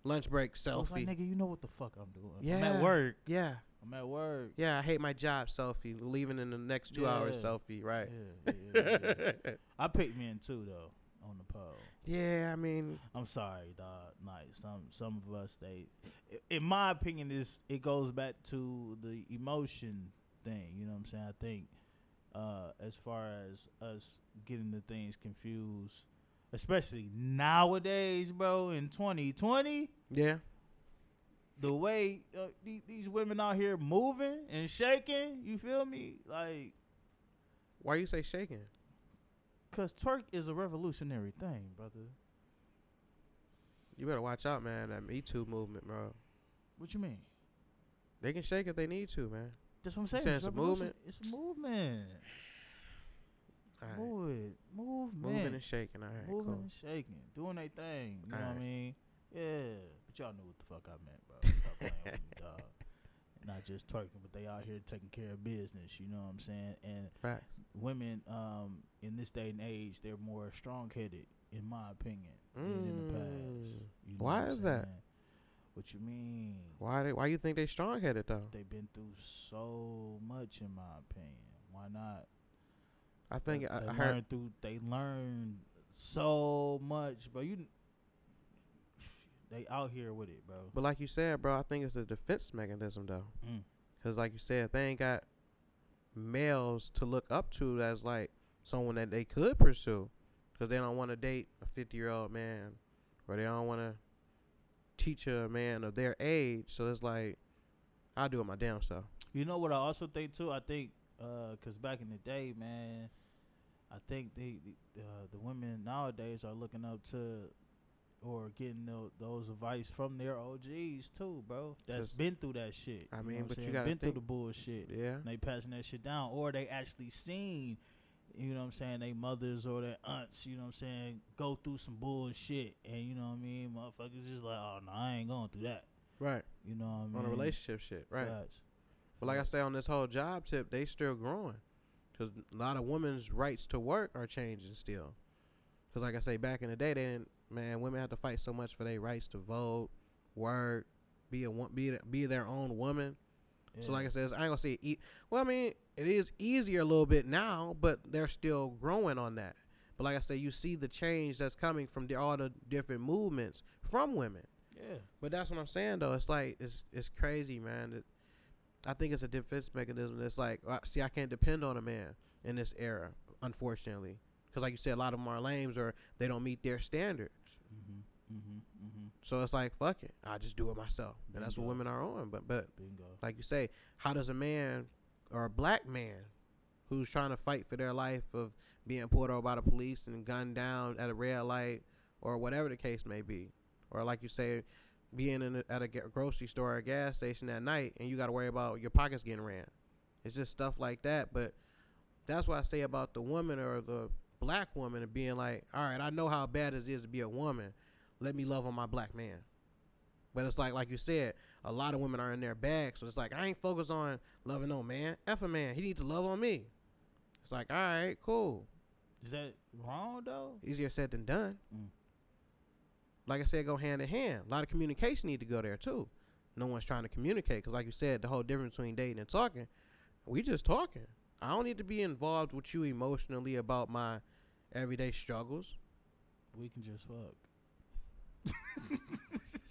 Lunch break, So it's like, selfie. nigga, you know what the fuck I'm doing. Yeah. I'm at work. yeah. I'm at work. Yeah, I hate my job, selfie. Leaving in the next two hours, Yeah. selfie, right? Yeah, yeah, yeah, yeah. I picked men too though on the poll. yeah, I mean, I'm sorry, dog. Like some some of us, they, in my opinion, is it goes back to the emotion thing. You know what I'm saying? I think uh, as far as us getting the things confused, especially nowadays, bro, in 2020, yeah. the way uh, these, these women out here moving and shaking, you feel me? Like, Why you say shaking? cause twerk is a revolutionary thing, brother. You better watch out, man. That Me Too movement, bro. What you mean? They can shake if they need to, man. That's what I'm saying. saying It's, it's a movement? It's a movement. All right. Move it. Movement. Moving and shaking. All right, Moving cool. and shaking. Doing their thing. You know what I mean? Yeah. But y'all knew what the fuck I meant, bro. Stop playing with me, dog. Not just twerking, but they out here taking care of business. You know what I'm saying? And women, um, in this day and age, they're more strong headed in my opinion, than in the past. Mm. You Why what I'm is that? What you mean? Why they? Why you think they strong headed though? They've been through so much, in my opinion. Why not? I think they, I, they I heard. through. They learned so much, but you. They out here with it, bro. But like you said, bro, I think it's a defense mechanism though. Mm. Cause like you said, they ain't got males to look up to as like someone that they could pursue, cause they don't want to date a fifty year old man, or they don't want to teach a man of their age. So it's like, I do it my damn self. You know what I also think too. I think because back in the day, man, I think they the, uh, the women nowadays are looking up to or getting tho- those advice from their OGs too, bro. That's been through that shit. I mean, what I'm but you gotta been think- through the bullshit. Yeah. And they passing that shit down, or they actually seen, you know what I'm saying, they mothers or their aunts, you know what I'm saying, go through some bullshit, and you know what I mean, motherfuckers just like, oh no, I ain't going through that. Right. You know what I mean? On a relationship shit. Right. Facts. But like I say on this whole job tip, they still growing, cause a lot of women's rights to work are changing still. Cause like I say, back in the day, they didn't. Man, women had to fight so much for their rights to vote, work, be a be be their own woman. So like I said, I ain't gonna say e- well. I mean, it is easier a little bit now, but they're still growing on that. But like I say, you see the change that's coming from the, all the different movements from women. yeah. But that's what I'm saying though. It's like it's it's crazy, man. It, I think it's a defense mechanism. It's like uh, see, I can't depend on a man in this era, unfortunately, because like you said, a lot of them are lames or they don't meet their standards. Mm-hmm. Mm-hmm. Mm-hmm. So it's like fuck it, I just do it myself, and that's what women are on. But but Bingo. like you say, how does a man or a black man who's trying to fight for their life of being pulled over by the police and gunned down at a red light or whatever the case may be, or like you say, being in a, at a grocery store or a gas station at night and you got to worry about your pockets getting ran. It's just stuff like that. But that's what I say about the woman or the black woman and being like, all right, I know how bad it is to be a woman. Let me love on my black man. But it's like, like you said, a lot of women are in their bag, so it's like I ain't focused on loving no man. F a man, he need to love on me. It's like, all right, cool. Is that wrong though? Easier said than done. Mm. Like I said, go hand in hand. A lot of communication need to go there too. No one's trying to communicate because, like you said, the whole difference between dating and talking, we just talking. I don't need to be involved with you emotionally about my everyday struggles We can just fuck.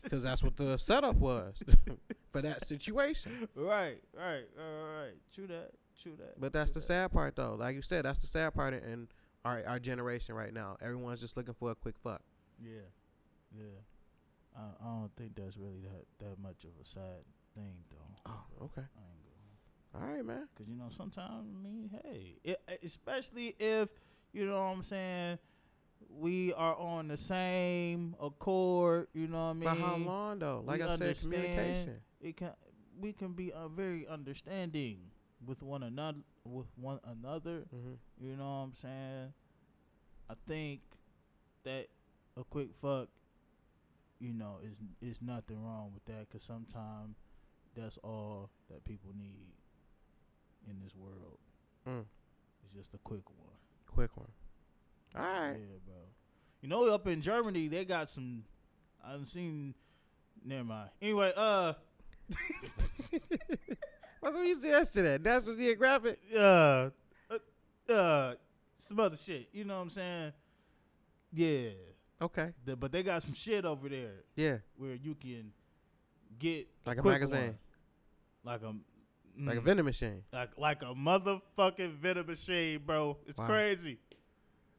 because that's what the setup was for that situation. Right, right, right, right. True that. True that. But that's the that. sad part, though. Like you said, that's the sad part in our our generation right now. Everyone's just looking for a quick fuck. Yeah, yeah. I, I don't think that's really that that much of a sad thing though. Oh, okay. I ain't. All right, man. Cause you know sometimes I mean, hey, it, especially if you know what I'm saying, we are on the same accord. You know what I mean? For how long though? Like we I said, communication. It can we can be uh, very understanding with one another with one another. Mm-hmm. You know what I'm saying? I think that a quick fuck, you know, is is nothing wrong with that because sometimes that's all that people need in this world. Mm. It's just a quick one. Quick one. All right. Yeah, bro. You know, up in Germany, they got some. I haven't seen. Never mind. Anyway, uh, What's what you said yesterday? National Geographic. uh, uh, uh, some other shit. You know what I'm saying? Yeah. Okay. The, but they got some shit over there Yeah. where you can get Like a magazine. one. like a Like a mm, vending machine. like like a motherfucking vending machine, bro. It's Wow. crazy.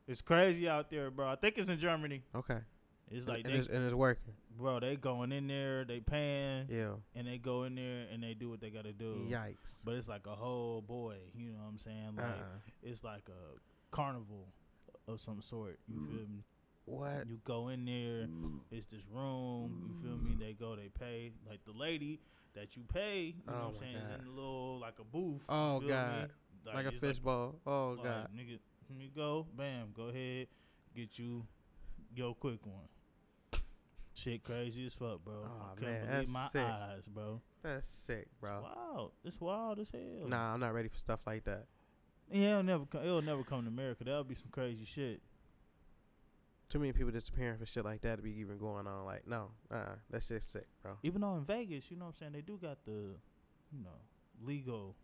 It's crazy out there, bro. I think it's in Germany. Okay. It's like and, they, it's, and it's working. bro, they going in there, they paying, Yeah. and they go in there and they do what they gotta do. Yikes. But it's like a whole boy, you know what I'm saying? Like Uh-uh. it's like a carnival of some sort. You Mm. feel me? What? You go in there, mm. it's this room. You feel me? Mm. They go, they pay. Like the lady that you pay, you know Oh what I'm my saying, is God. in a little like a booth. you Oh, feel God. Me? Like a it's fishbowl. oh like, God. nigga, here you go, bam, go ahead, get you your quick one. Shit crazy as fuck, bro. Aw, I couldn't man, believe that's my sick. eyes, bro. That's sick, It's bro. wild. It's wild as hell. Nah, I'm not ready for stuff like that. Yeah, it'll never come. It'll never come to America. That'll be some crazy shit. Too many people disappearing for shit like that to be even going on. Like, no, uh, that shit's sick, bro. Even though in Vegas, you know what I'm saying, they do got the, you know, legal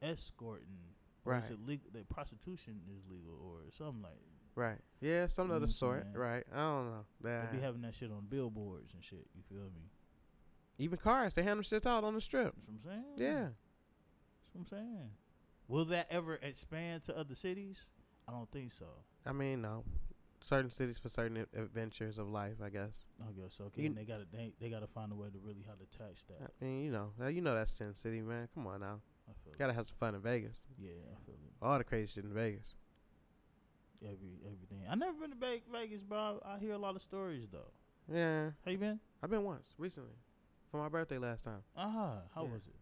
escorting. Right. Is it legal? The prostitution is legal or something like. Right. Yeah, some You of know the sort. saying? Right. I don't know. They be having that shit on billboards and shit. You feel me? even cars, they hand them shit out on the strip. That's what I'm saying. Yeah. That's what I'm saying. Will that ever expand to other cities? I don't think so. I mean, no. Certain cities for certain adventures of life, I guess. I guess so. Okay, You- and they gotta they, they gotta find a way to really how to tax that. I mean, you know, uh, you know that's Sin City, man. Come on now. I feel. Gotta have some fun in Vegas. Yeah, I feel it. All the crazy shit in Vegas. Every everything. I never been to Vegas, bro. I hear a lot of stories though. Yeah. How you been? I've been once recently for my birthday last time. Uh huh. How Yeah. was it?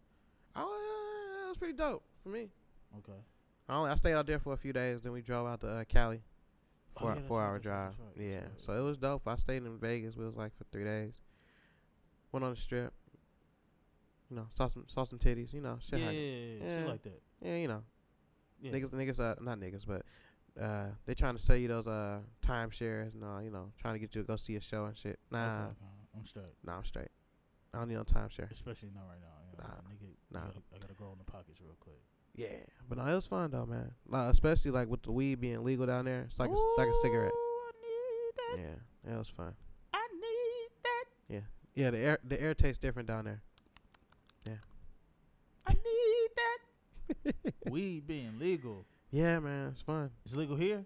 Oh, yeah, it was pretty dope for me. Okay. I, only, I stayed out there for a few days. Then we drove out to uh, Cali. Oh, Four, yeah, four hour right, drive. that's right, that's yeah. right. So it was dope. I stayed in Vegas. We was like for three days. Went on the strip. You know, saw some saw some titties. You know, shit. yeah, like- yeah, yeah, yeah, shit like that. yeah, you know, niggas, niggas, uh, not niggas, but uh, they trying to sell you those uh timeshares and all. You know, trying to get you to go see a show and shit. Okay, Nah, okay. I'm straight. nah, I'm straight. I don't need no timeshare. Especially not right now. You know, Nah, nigga, nah. I gotta, I gotta grow in the pockets real quick. Yeah, but no, it was fun though, man. Like, especially like with the weed being legal down there. It's like a, s- like a cigarette. Ooh, I need that. Yeah, it was fun. I need that. Yeah, the air the air tastes different down there. Yeah. I need that. Weed being legal. Yeah, man, it's fun. It's legal here.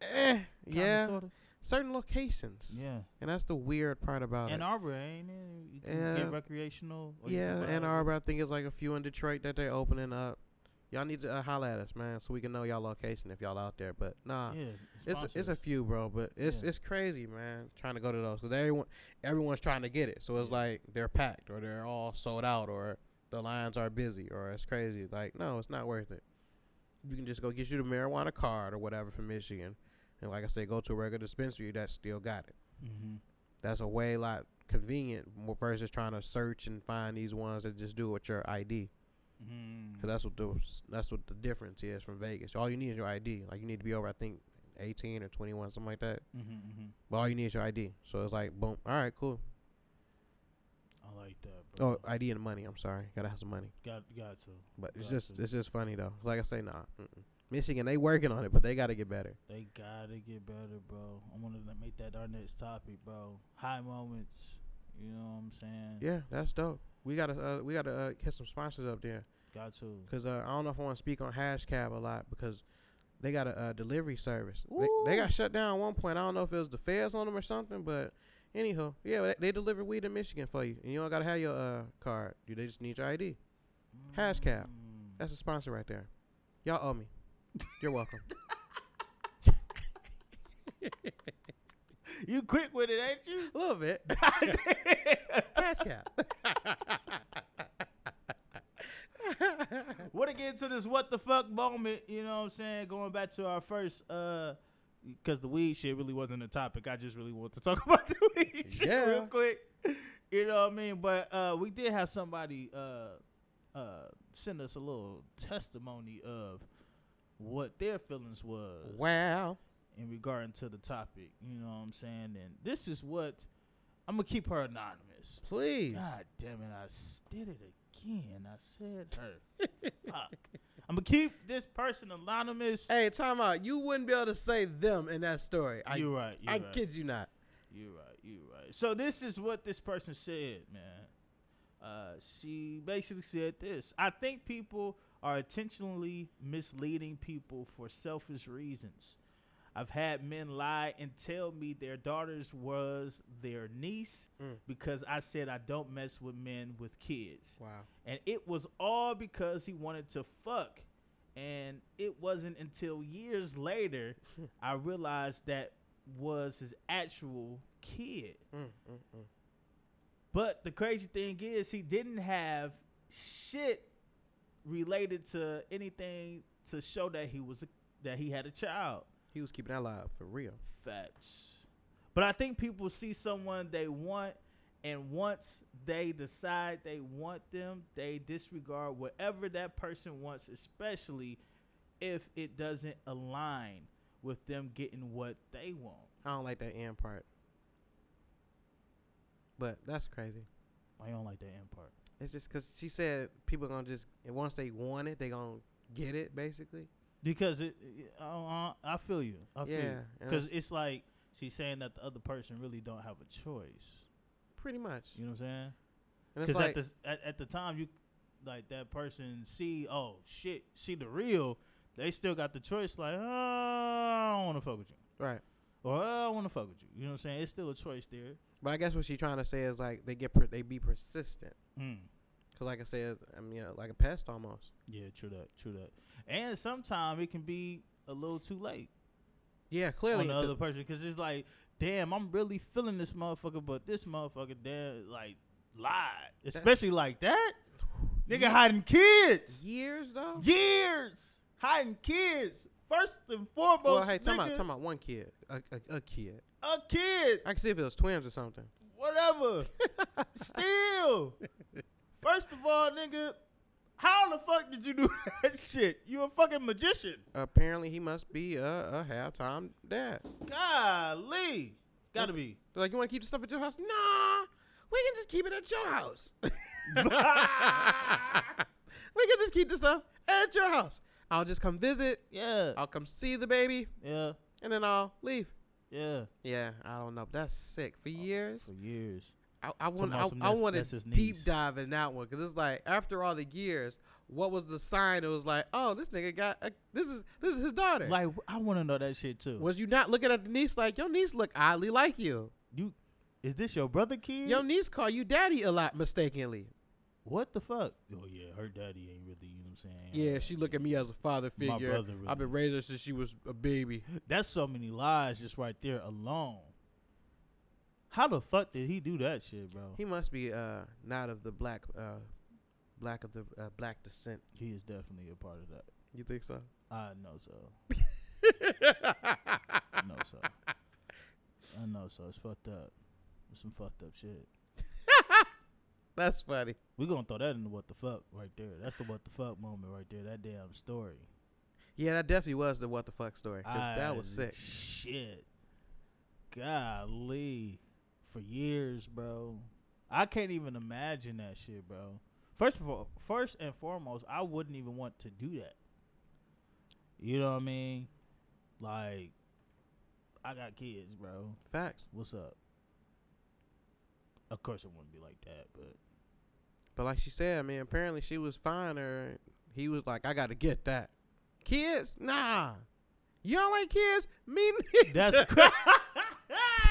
Eh, Kinda, yeah, Sorta. Certain locations. Yeah. and that's the weird part about Ann it. Arbor, ain't it? You can Yeah. get recreational. or Yeah, can Ann. Arbor. I think it's like a few in Detroit that they're opening up. Y'all need to uh, holler at us, man, so we can know y'all location if y'all out there. But nah, Yeah, it's a, it's a few, bro. But it's Yeah. it's crazy, man. Trying to go to those because everyone everyone's trying to get it. So it's Yeah. like they're packed or they're all sold out or the lines are busy or it's crazy. Like no, it's not worth it. You can just go get you the marijuana card or whatever from Michigan, and like I said, go to a regular dispensary that still got it. Mm-hmm. That's a way lot convenient versus trying to search and find these ones that just do it with your ID. Mm-hmm. Cause that's what the that's what the difference is from Vegas. All you need is your ID. Like you need to be over, I think, eighteen or twenty one, something like that. Mm-hmm, mm-hmm. But all you need is your ID. So it's like boom. All right, cool. I like that, bro. Oh, ID and money. I'm sorry, gotta have some money. got got to. But it's Got just to. it's just funny though. Like I say, nah. Mm-mm. Michigan, they working on it, but they gotta get better. They gotta get better, bro. I want to make that our next topic, bro. High moments. You know what I'm saying? Yeah, that's dope. We gotta uh, we gotta uh, hit some sponsors up there. Got to. Cause uh, I don't know if I want to speak on Hashcab a lot because they got a uh, delivery service. They, they got shut down at one point. I don't know if it was the feds on them or something, but anyhow, yeah, they, they deliver weed in Michigan for you, and you don't gotta have your uh card. You they just need your ID. Hashcab. Mm. That's a sponsor right there. Y'all owe me. You're welcome. You quick with it, ain't you? a little bit. Hashcab. want to get into this what the fuck moment, you know what I'm saying? Going back to our first, uh, because the weed shit really wasn't a topic. I just really want to talk about the weed shit Yeah. real quick. You know what I mean? But uh, we did have somebody uh, uh, send us a little testimony of what their feelings was wow. in regarding to the topic. You know what I'm saying? And this is what I'm gonna keep her anonymous. Please. God damn it! I did it again. I said her. Fuck. I'm gonna keep this person anonymous. Hey, time out. You wouldn't be able to say them in that story. I, you're right. You're I right. kid you not. You're right. You're right. So this is what this person said, man. Uh, she basically said this. I think people are intentionally misleading people for selfish reasons. I've had men lie and tell me their daughters was their niece Mm. because I said I don't mess with men with kids. Wow. And it was all because he wanted to fuck. And it wasn't until years later I realized that was his actual kid. Mm, mm, mm. But the crazy thing is he didn't have shit related to anything to show that he was a, that he had a child. He was keeping that alive for real. Facts. But I think people see someone they want, and once they decide they want them, they disregard whatever that person wants, especially if it doesn't align with them getting what they want. I don't like that end part. But that's crazy. I don't like that end part. It's just because she said people gonna just once they want it, they gonna get it basically. Because it, it- I, I feel you. I feel yeah, Because it's it's like she's saying that the other person really don't have a choice. pretty much. You know what I'm saying? Because like at the at, at the time you like that person see oh shit see the real, they still got the choice like oh I don't want to fuck with you right. or oh, I want to fuck with you. You know what I'm saying? It's still a choice there. But I guess what she's trying to say is like they get per- they be persistent. Mm. Cause like I said, I mean, you know, like a pest almost. Yeah, true that, true that. And sometimes it can be a little too late Yeah, clearly. on the 'cause- other person because it's like, damn, I'm really feeling this motherfucker, but this motherfucker, damn, like lied, especially like that. Nigga Ye- hiding kids, years though. years hiding kids. First and foremost, Well, hey, talking about talking about one kid, a, a, a kid. a kid, I can see if it was twins or something. whatever. Still, first of all, nigga, how the fuck did you do that shit? You a fucking magician. Apparently, he must be a, a halftime dad. Golly. Gotta be. They're like, you want to keep the stuff at your house? Nah, we can just keep it at your house. we can just keep the stuff at your house. I'll just come visit. yeah. I'll come see the baby, Yeah. and then I'll leave. Yeah. Yeah, I don't know. That's sick. For oh, years, For years. I, I want I, I want to deep dive in that one because it's like after all the years, what was the sign? It was like, oh, this nigga got a, this is this is his daughter. Like, I want to know that shit too. was you not looking at the niece like your niece look oddly like you? You, is this your brother kid? Your niece call you daddy a lot mistakenly. what the fuck? Oh yeah, her daddy ain't really. You know what I'm saying? Yeah, she look at me as a father figure. My brother I've been really- raising her since she was a baby. That's so many lies just right there alone. How the fuck did he do that shit, bro? He must be uh not of the black uh black of the uh, black descent. He is definitely a part of that. You think so? I know so. I know so. I know so. It's fucked up. It's some fucked up shit. That's funny. We're gonna throw that in the what the fuck right there. That's the what the fuck moment right there. That damn story. Yeah, that definitely was the what the fuck story. 'cause that was sick. Shit. Golly. For years, bro. I can't even imagine that shit, bro. First of all, first and foremost, I wouldn't even want to do that. You know what I mean? Like, I got kids, bro. Facts. What's up? Of course, it wouldn't be like that, but But like she said, I mean, apparently she was fine. Or he was like, I got to get that. Kids, nah. You don't like kids? Me neither. that's cra-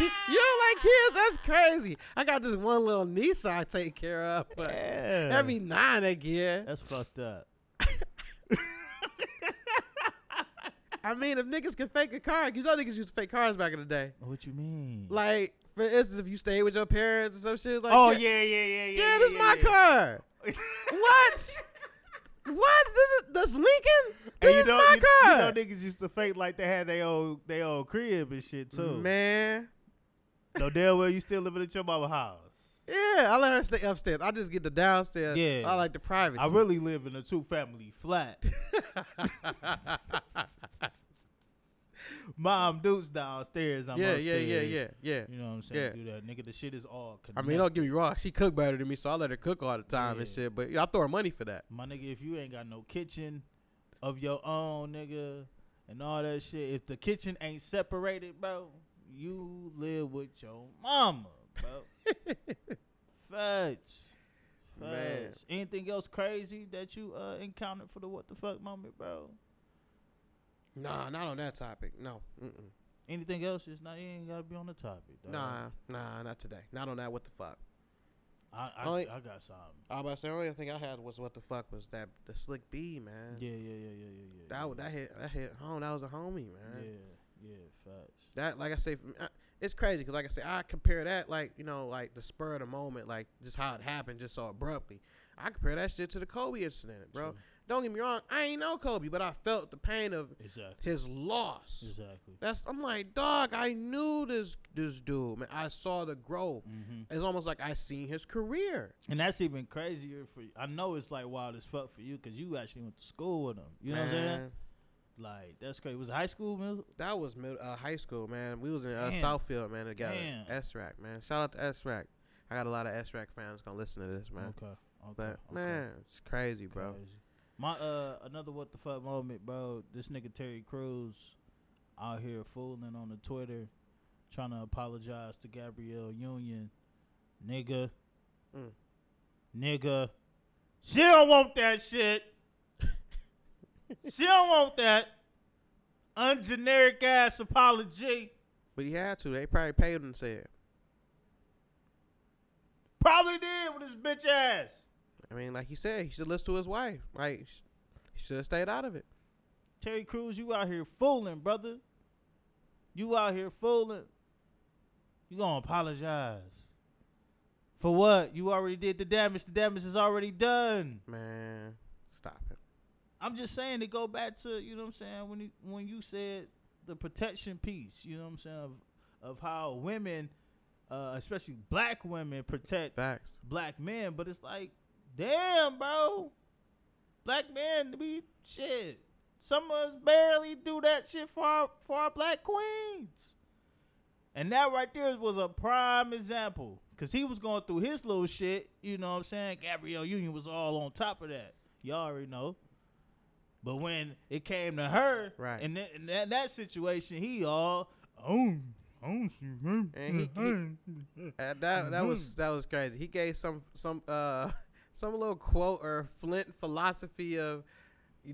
you don't like kids? That's crazy. I got this one little niece I take care of, but yeah. every and again. That's fucked up. I mean, if niggas can fake a car, you know niggas used to fake cars back in the day. What you mean? Like, for instance, if you stay with your parents or some shit like oh that. yeah, yeah, yeah, yeah. Yeah, this yeah, my yeah. car. what? What? This is this Lincoln? And This you is know, my you, car. you know, niggas used to fake like they had their old, their old crib and shit too. Man. No damn well you still living at your mama house. Yeah, I let her stay upstairs. I just get the downstairs. Yeah. I like the privacy. I really live in a two family flat. Mom dudes downstairs. I'm yeah, yeah, upstairs. yeah, yeah, yeah. You know what I'm saying? Yeah. Do that, nigga. The shit is all I mean, don't get me wrong. She cook better than me, so I let her cook all the time and shit. But you know, I throw her money for that. My nigga, if you ain't got no kitchen of your own, nigga, and all that shit, if the kitchen ain't separated, bro, you live with your mama, bro. Fetch. Man. Fetch. Anything else crazy that you uh encountered for the what the fuck moment, bro? Nah, not on that topic. No. Mm-mm. Anything else? It's not. You ain't gotta be on the topic. Dog. Nah, nah, not today. Not on that. What the fuck? I I, Only- I got something. I was about to say, only thing I had was what the fuck was that the slick B man. Yeah, yeah, yeah, yeah, yeah, yeah. That yeah, that hit that hit home. That was a homie man. Yeah, yeah, facts. That like I say, uh, it's crazy because like I say, I compare that like you know like the spur of the moment, like just how it happened, just so abruptly. I compare that shit to the Kobe incident, bro. True. Don't get me wrong, I ain't know Kobe, but I felt the pain of Exactly. his loss. Exactly. That's I'm like, dog, I knew this this dude, man. I saw the growth. Mm-hmm. It's almost like I seen his career. And that's even crazier for you. I know it's like wild as fuck for you because you actually went to school with him. You know what I'm saying? Like that's crazy. Was it high school, middle? That was mid, uh, high school, man. We was in uh, Southfield, man, together. S-Rack, man. Shout out to S-Rack. I got a lot of S-Rack fans gonna listen to this, man. Okay. Okay. But okay. man, it's crazy, bro. Crazy. My uh another what the fuck moment, bro. This nigga Terry Crews out here fooling on the Twitter, trying to apologize to Gabrielle Union, nigga, Mm. nigga. She don't want that shit. she don't want that ungeneric ass apology. But he had to. They probably paid him to say it. Probably did with his bitch ass. I mean, like he said, he should listen to his wife. Like he should have stayed out of it. Terry Crews, you out here fooling, brother. You out here fooling. You gonna apologize. For what? You already did the damage. The damage is already done. Man. I'm just saying to go back to, you know what I'm saying, when you when you said the protection piece, you know what I'm saying, of of how women, uh, especially black women, protect Facts. black men, but it's like, damn, bro. Black men, we shit. Some of us barely do that shit for our for our black queens. And that right there was a prime example. Cause he was going through his little shit, you know what I'm saying? Gabrielle Union was all on top of that. Y'all already know. But when it came to her, Right. and that, in that, that situation, he all, oh, oh, And he- Uh, that that was that was crazy. He gave some some uh some little quote or Flint philosophy of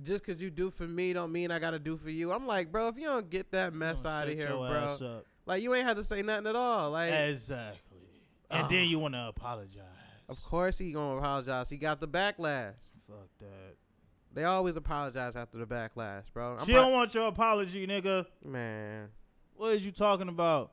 just because you do for me don't mean I gotta do for you. I'm like, bro, if you don't get that mess out of here, bro, like you ain't have to say nothing at all. Like, Exactly. And Oh. then you want to apologize. of course he gonna apologize. He got the backlash. Fuck that. They always apologize after the backlash, bro. I'm she pro- don't want your apology, nigga. man. What is you talking about?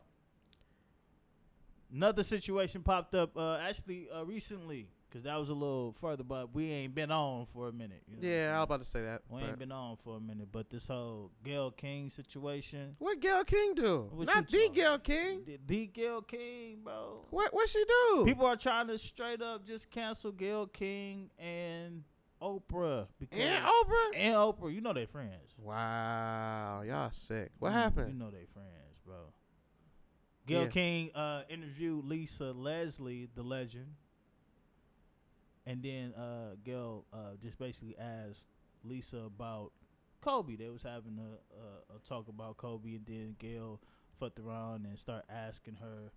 Another situation popped up uh, actually uh, recently because that was a little further, but we ain't been on for a minute. You know Yeah, I was about to say that. We ain't been on for a minute. But this whole Gayle King situation, What Gayle King do? What Not the Gayle King. the, the Gayle King, bro. What what she do? People are trying to straight up just cancel Gayle King and Oprah because and Oprah. and Oprah, you know they friends. Wow, y'all sick. What You- happened? You know they friends, bro. Gayle Yeah. King uh, interviewed Lisa Leslie, the legend, and then uh, Gayle uh, just basically asked Lisa about Kobe. They was having a, a, a talk about Kobe, and then Gayle fucked around and started asking her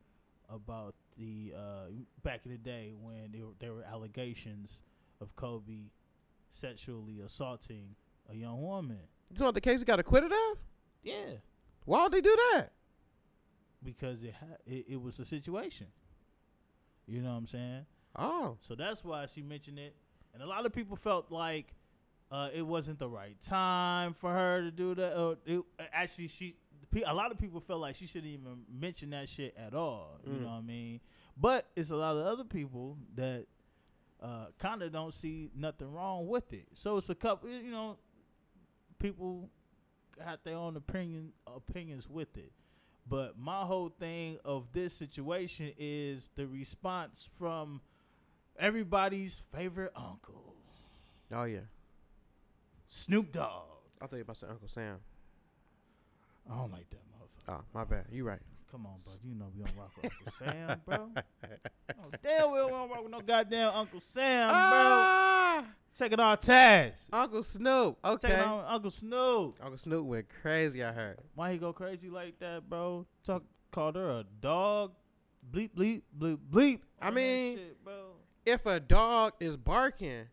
about the uh, back in the day when there, there were allegations of Kobe sexually assaulting a young woman. You know what the case got acquitted of? Yeah. Why would they do that? because it, ha- it it was a situation. You know what I'm saying? Oh, So that's why she mentioned it, and a lot of people felt like uh, it wasn't the right time for her to do that. Or it, actually, she a lot of people felt like she shouldn't even mention that shit at all. You Mm. know what I mean? But it's a lot of other people that uh, kind of don't see nothing wrong with it. So it's a couple, you know, people got their own opinion opinions with it. But my whole thing of this situation is the response from everybody's favorite uncle, oh yeah. Snoop Dogg. I thought you about to say Uncle Sam. I don't like that motherfucker. Oh, my bad. You right. Come on, bro. You know we don't rock with Uncle Sam, bro. Oh, damn, we don't rock with no goddamn Uncle Sam, bro. Ah, Taking our Taz. Uncle Snoop. Okay. Taking on Uncle Snoop. Uncle Snoop went crazy. I heard. Why he go crazy like that, bro? Talk, called her a dog. Bleep, bleep, bleep, bleep. I mean- shit, bro. If a dog is barking,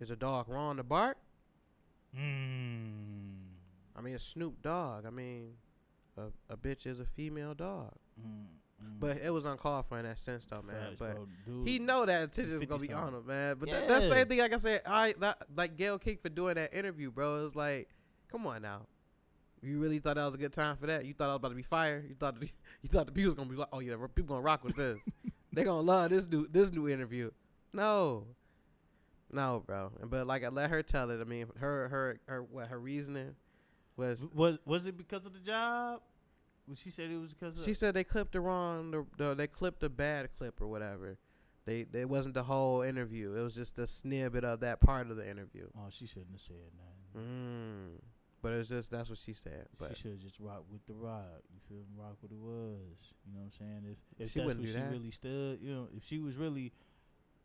is a dog wrong to bark? Mm. I mean, it's Snoop Dogg. I mean, a, a bitch is a female dog. Mm, mm. But it was uncalled for in that sense, though, man. Facts, but bro. Dude, he know that attention is gonna be something. on him, man. But that, that Yeah. same thing, like I said, I that, like Gayle King for doing that interview, bro. It's like, come on now. You really thought that was a good time for that? You thought I was about to be fired? You thought you thought the people was gonna be like, oh yeah, people gonna rock with this. they gonna love this new this new interview. No, no, bro. But like I let her tell it. I mean, her her her what her reasoning was. was was it because of the job? Well, she said it was because of. She said they clipped the wrong, the, the, they clipped a bad clip or whatever. They it wasn't the whole interview. It was just a snippet of that part of the interview. oh, she shouldn't have said that. Mm. But it's just that's what she said. But she should just rock with the rock. You feel me? Rock with it was. You know what I'm saying? If if She that's what she that. really stood, you know, if she was really,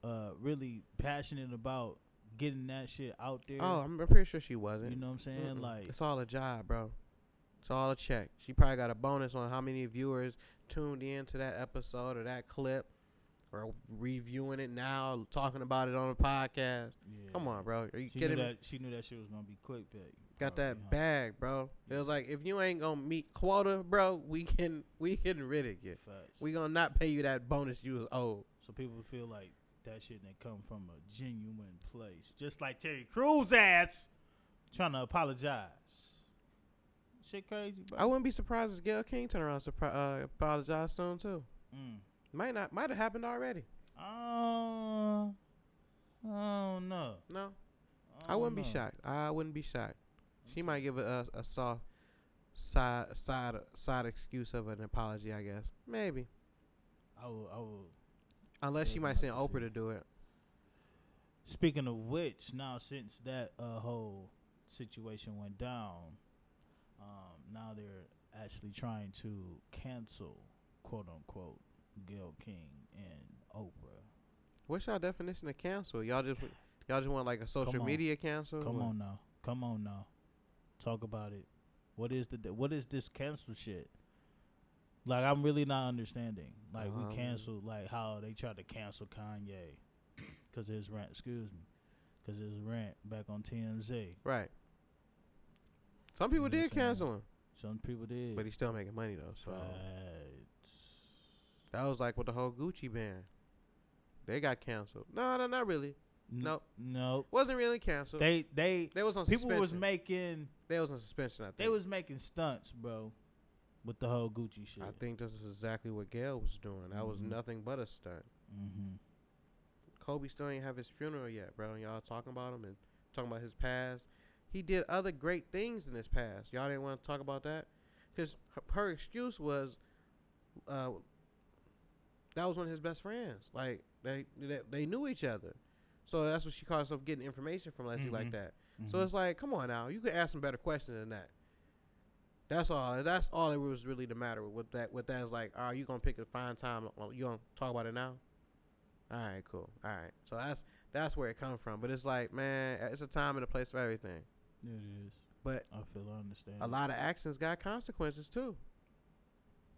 uh, really passionate about getting that shit out there. oh, I'm pretty sure she wasn't. you know what I'm saying? Mm-mm. Like, it's all a job, bro. It's all a check. She probably got a bonus on how many viewers tuned in to that episode or that clip, or reviewing it now, talking about it on the podcast. yeah. Come on, bro. Are you She kidding knew me? that she knew that shit was gonna be clickbait. Got that bag, bro. It was like if you ain't gonna meet quota, bro, we can we getting rid of you. Facts. We gonna not pay you that bonus you was owed. so people feel like that shit didn't come from a genuine place, just like Terry Crews ass trying to apologize. Shit crazy, bro. I wouldn't be surprised if Gayle King turn around surpri- uh, apologize soon too. Mm. Might not, might have happened already. Uh, I don't know. No, I, don't wouldn't be shocked. I wouldn't be shocked. She might give a, a, a soft side side side excuse of an apology. I guess maybe, I will. I will. Unless she might send Oprah to do it. Speaking of which, now since that uh, whole situation went down, um, now they're actually trying to cancel, quote unquote, Gayle King and Oprah. What's y'all definition of cancel? Y'all just y'all just want like a social media cancel? Come What? on now, come on now, talk about it. What is the what is this cancel shit? Like I'm really not understanding. Like Um, we canceled like how they tried to cancel Kanye because his rant. Excuse me, because his rant back on TMZ. Right. Some people You know did cancel him, Some people did. but he's still making money though. So Facts. that was like with the whole Gucci band. They got canceled. No, no, not really. Nope. Nope. Wasn't really canceled. They, They they was on people suspension. was making they was on suspension. I think. they was making stunts, bro, with the whole Gucci shit. I think this is exactly what Gayle was doing. That was Mhm. nothing but a stunt. mm-hmm. Kobe still ain't have his funeral yet, bro. And y'all talking about him and talking about his past. He did other great things in his past. Y'all didn't want to talk about that because her, her excuse was, uh, that was one of his best friends. Like they they, they knew each other, so that's what she called herself getting information from Leslie like Mhm. that. Mm-hmm. So it's like, come on now, you could ask some better questions than that. That's all. That's all it was really the matter with that. With that is like, are you gonna pick a fine time? uh, You gonna talk about it now? All right, cool. All right. So that's that's where it comes from. But it's like, man, it's a time and a place for everything. it is. But I feel I understand. a lot of actions got consequences too.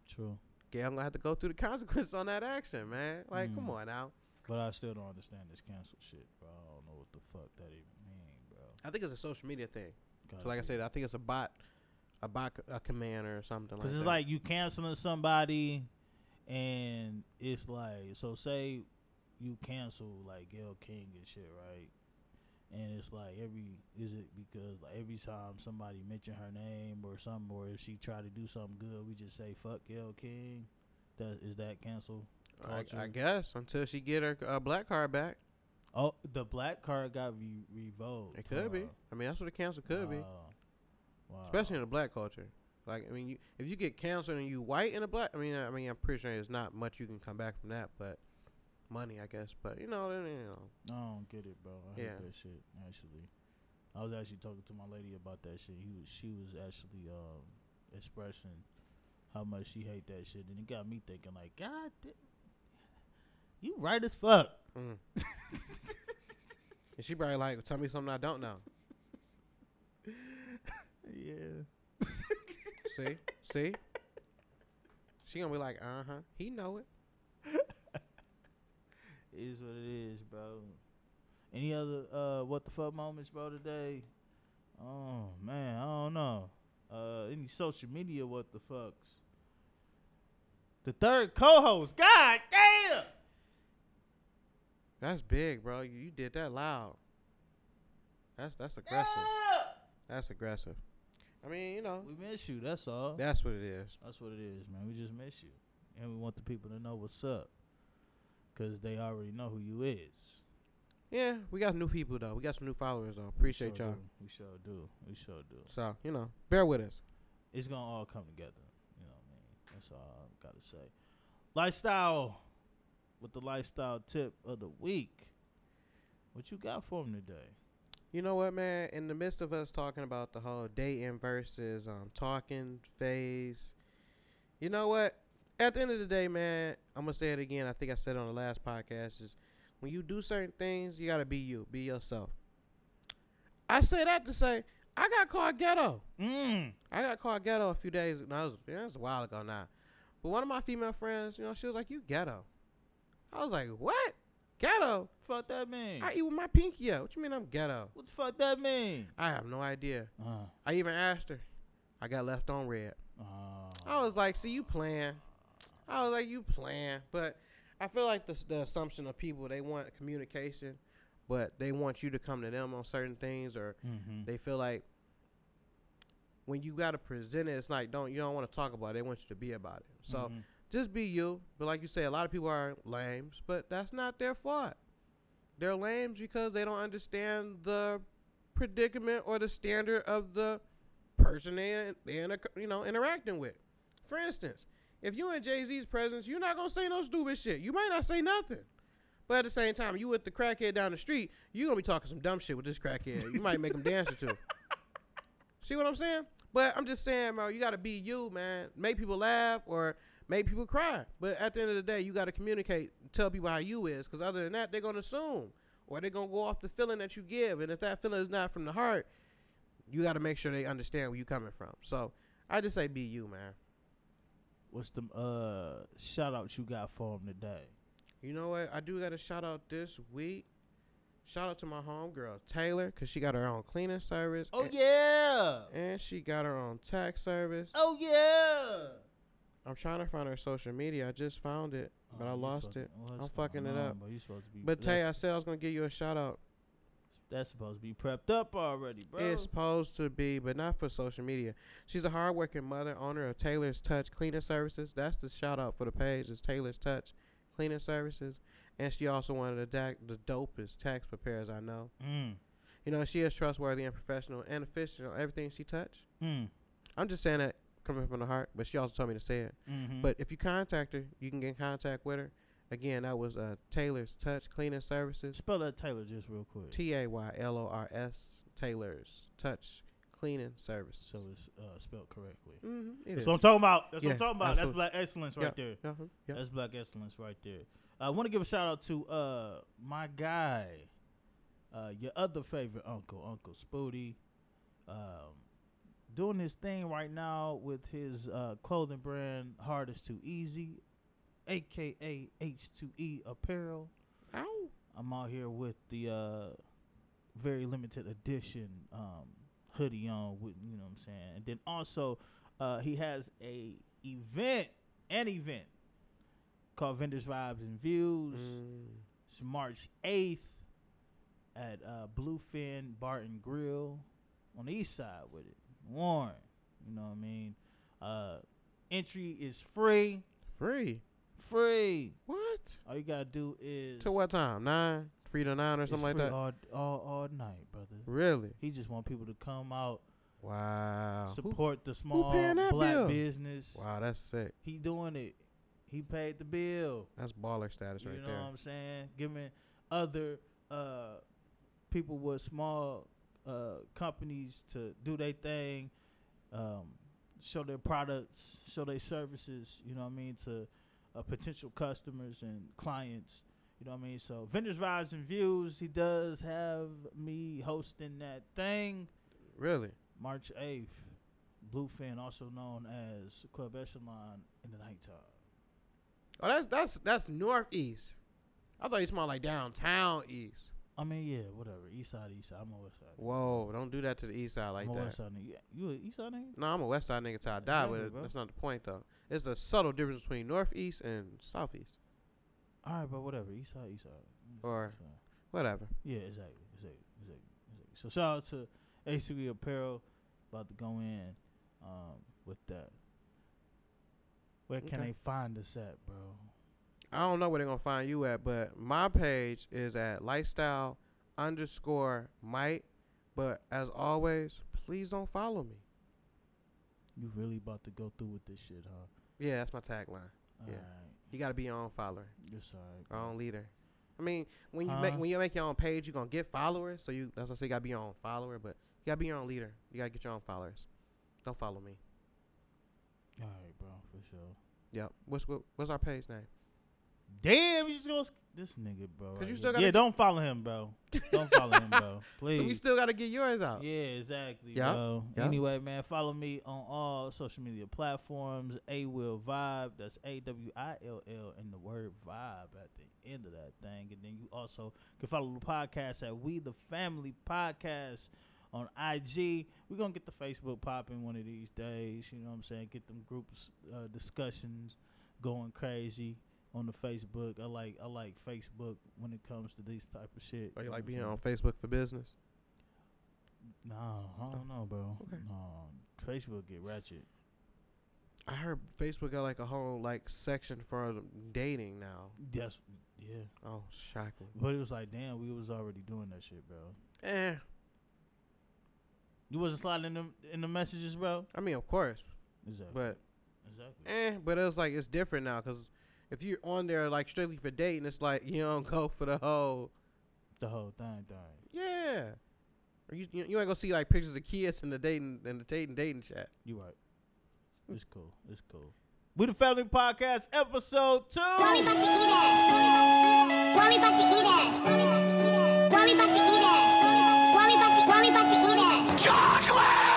True, Yeah, I'm gonna have to go through the consequences on that action, man. Like, come Mm. on now. but I still don't understand this cancel shit, bro. I don't know what the fuck that even mean, bro. I think it's a social media thing. So like I said, I think it's a bot, a c- a command or something like Cause it's that. like you canceling somebody, and it's like so. Say you cancel like Gayle King and shit, right? And it's like every is it because like every time somebody mention her name or something, or if she try to do something good, we just say fuck Gayle King. That is that cancel? I, I guess until she get her uh, black card back, Oh, the black card got re- revoked. it could be. I mean, that's what a cancel could be, Wow. Especially in the black culture. Like, I mean, you, if you get canceled and you white in a black, I mean, I mean, I'm pretty sure there's not much you can come back from that, but money, I guess. But you know, then, you know, I don't get it, bro. I Yeah. hate that shit. Actually, I was actually talking to my lady about that shit. He was, she was actually um, expressing how much she hate that shit, and it got me thinking, like, God, da- you right as fuck. mm. and she probably like, tell me something I don't know. Yeah. See, see, she gonna be like, uh huh, he know it. It is what it is, bro. Any other uh what the fuck moments, bro, today? Oh man, I don't know. Uh any social media what the fucks. The third co-host. God damn. That's big, bro. You, you did that loud. That's that's aggressive. Yeah. That's aggressive. I mean, you know, We miss you, that's all. that's what it is. That's what it is, man. We just miss you. And we want the people to know what's up. Cause they already know who you is. Yeah, we got new people though. We got some new followers though. Appreciate sure y'all. do. We sure do. We sure do. So you know, bear with us. it's gonna all come together. You know what I mean? That's all I gotta say. Lifestyle with the lifestyle tip of the week. What you got for him today? You know what, man? In the midst of us talking about the whole dating versus um talking phase, you know what? At the end of the day, man, I'm gonna say it again. I think I said it on the last podcast is when you do certain things, you gotta be you, be yourself. I say that to say I got called ghetto. Mm. I got called ghetto a few days. No, it was, yeah, it was a while ago now. But one of my female friends, you know, she was like, "You ghetto." I was like, "What? Ghetto? Fuck that mean? I eat with my pinky out. What you mean I'm ghetto?" what the fuck that mean? I have no idea. Uh, I even asked her. I got left on read. uh, I was like, "See, you playing." I was like, "You playing," but I feel like the the assumption of people they want communication, but they want you to come to them on certain things, or mm-hmm. they feel like when you got to present it, it's like don't you don't want to talk about it. They want you to be about it. So Mhm. Just be you. But like you say, a lot of people are lames, but that's not their fault. They're lames because they don't understand the predicament or the standard of the person they they you know interacting with. For instance, if you in Jay Z's presence, you're not gonna say no stupid shit. You might not say nothing. But at the same time, you with the crackhead down the street, you gonna be talking some dumb shit with this crackhead. You might make him dance or two. See what I'm saying? But I'm just saying, bro, you gotta be you, man. Make people laugh or make people cry. But at the end of the day, you gotta communicate, tell people how you is, because other than that, they're gonna assume or they're gonna go off the feeling that you give. And if that feeling is not from the heart, you gotta make sure they understand where you coming from. So I just say be you, man. What's the uh shout out you got for him today? You know what? I do got a shout out this week. Shout out to my homegirl Taylor, cause she got her own cleaning service. Oh and, yeah. and she got her own tax service. Oh yeah. I'm trying to find her social media. I just found it, but I Oh, lost it. I'm fucking it up. bro? Supposed to be. But Tay, I said I was gonna give you a shout out. that's supposed to be prepped up already, bro. It's supposed to be, but not for social media. She's a hardworking mother, owner of Taylor's Touch Cleaning Services. That's the shout out for the page. Is Taylor's Touch Cleaning Services, and she also one of the da- the dopest tax preparers I know. mm. You know, she is trustworthy and professional and efficient on everything she touch. Mm. I'm just saying that coming from the heart, but she also told me to say it. Mm-hmm. But if you contact her, you can get in contact with her. Again, that was uh, Taylor's Touch Cleaning Services. spell that Taylor just real quick. T A Y L O R S Taylor's Touch Cleaning Service. so it's uh, spelled correctly. Mm-hmm, That's what I'm talking about. That's Yeah, what I'm talking about. That's black excellence right there. Uh-huh. Yeah. That's black excellence right there. I want to give a shout out to uh my guy, uh your other favorite uncle, Uncle Spooty, um, doing his thing right now with his uh clothing brand Hard is Too Easy, aka H2E Apparel. Ow. I'm out here with the uh very limited edition um hoodie on with you know what I'm saying. And then also uh he has a event, an event called Vendors Vibes and Views. Mm. It's March 8th at uh Bluefin Bar and Grill on the east side with it. Warren, you know what I mean? Uh entry is free. Free. Free. What? All you gotta do is To what time? Nine? Three to nine or something like that? All, all all night, brother. Really? He just want people to come out, Wow. Who- support the small black bill? business. Wow, that's sick. He doing it. He paid the bill. That's baller status you right there. You know what I'm saying? Giving other uh, people with small uh, companies to do their thing, um, show their products, show their services. You know what I mean to uh, potential customers and clients. You know what I mean. So vendors vibes and views. He does have me hosting that thing. Really? March 8th, Bluefin, also known as Club Echelon in the nighttime. Oh, that's that's that's northeast. I thought you about like downtown east. I mean, yeah, whatever. East side, east side. I'm a west side. Whoa, don't do that to the east side like I'm a that. west side nigga. You a east side nigga? No, I'm a west side nigga till I die, Exactly, but bro. that's not the point though. It's a subtle difference between northeast and southeast. All right, but whatever. East side, east side. Mm, Or- east side. Whatever. Yeah, exactly, exactly, exactly, exactly. So shout out to ACV Apparel, about to go in um, with that. Where can Okay. they find us at, bro? I don't know where they're gonna find you at, but my page is at lifestyle underscore might. But as always, please don't follow me. You really about to go through with this shit, huh? Yeah, that's my tagline. All Yeah. right. You gotta be your own follower, Yes, right. your own leader. I mean, when you make when you make your own page, you're gonna get followers. So you that's what I say, you gotta be your own follower, but you gotta be your own leader. You gotta get your own followers. Don't follow me. All right, bro, for sure. Yep. What's what, what's our page name? Damn, you just go this nigga, bro. 'Cause right you still gotta yeah, get- don't follow him, bro. Don't follow him, bro. Please. So we still gotta get yours out. Yeah, exactly, Yeah, bro. Anyway, man, follow me on all social media platforms. A Will Vibe. That's A W I L L and the word vibe at the end of that thing. And then you also can follow the podcast at We the Family Podcast on IG. We're gonna get the Facebook popping one of these days. You know what I'm saying? Get them groups uh, discussions going crazy on the Facebook. I like I like Facebook when it comes to these type of shit. Or you know like being on Facebook for business? no, I don't know, bro. Okay. No, Facebook get ratchet. I heard Facebook got like a whole like section for dating now. Yes, yeah. Oh, shocking. But it was like, damn, we was already doing that shit, bro. Eh. You wasn't sliding in the in the messages, bro. I mean, of course, Exactly. but exactly. eh. But it was like it's different now because if you're on there like strictly for dating, it's like you don't go for the whole The whole thing, thing. yeah. Or you you, you ain't gonna see like pictures of kids in the dating in the dating dating chat. You right. It's cool. It's cool. We the Family Podcast, episode two. Worry about to eat it. Worry about to eat it. Worry about to eat it. Worry about to worry about to eat it. Chocolate.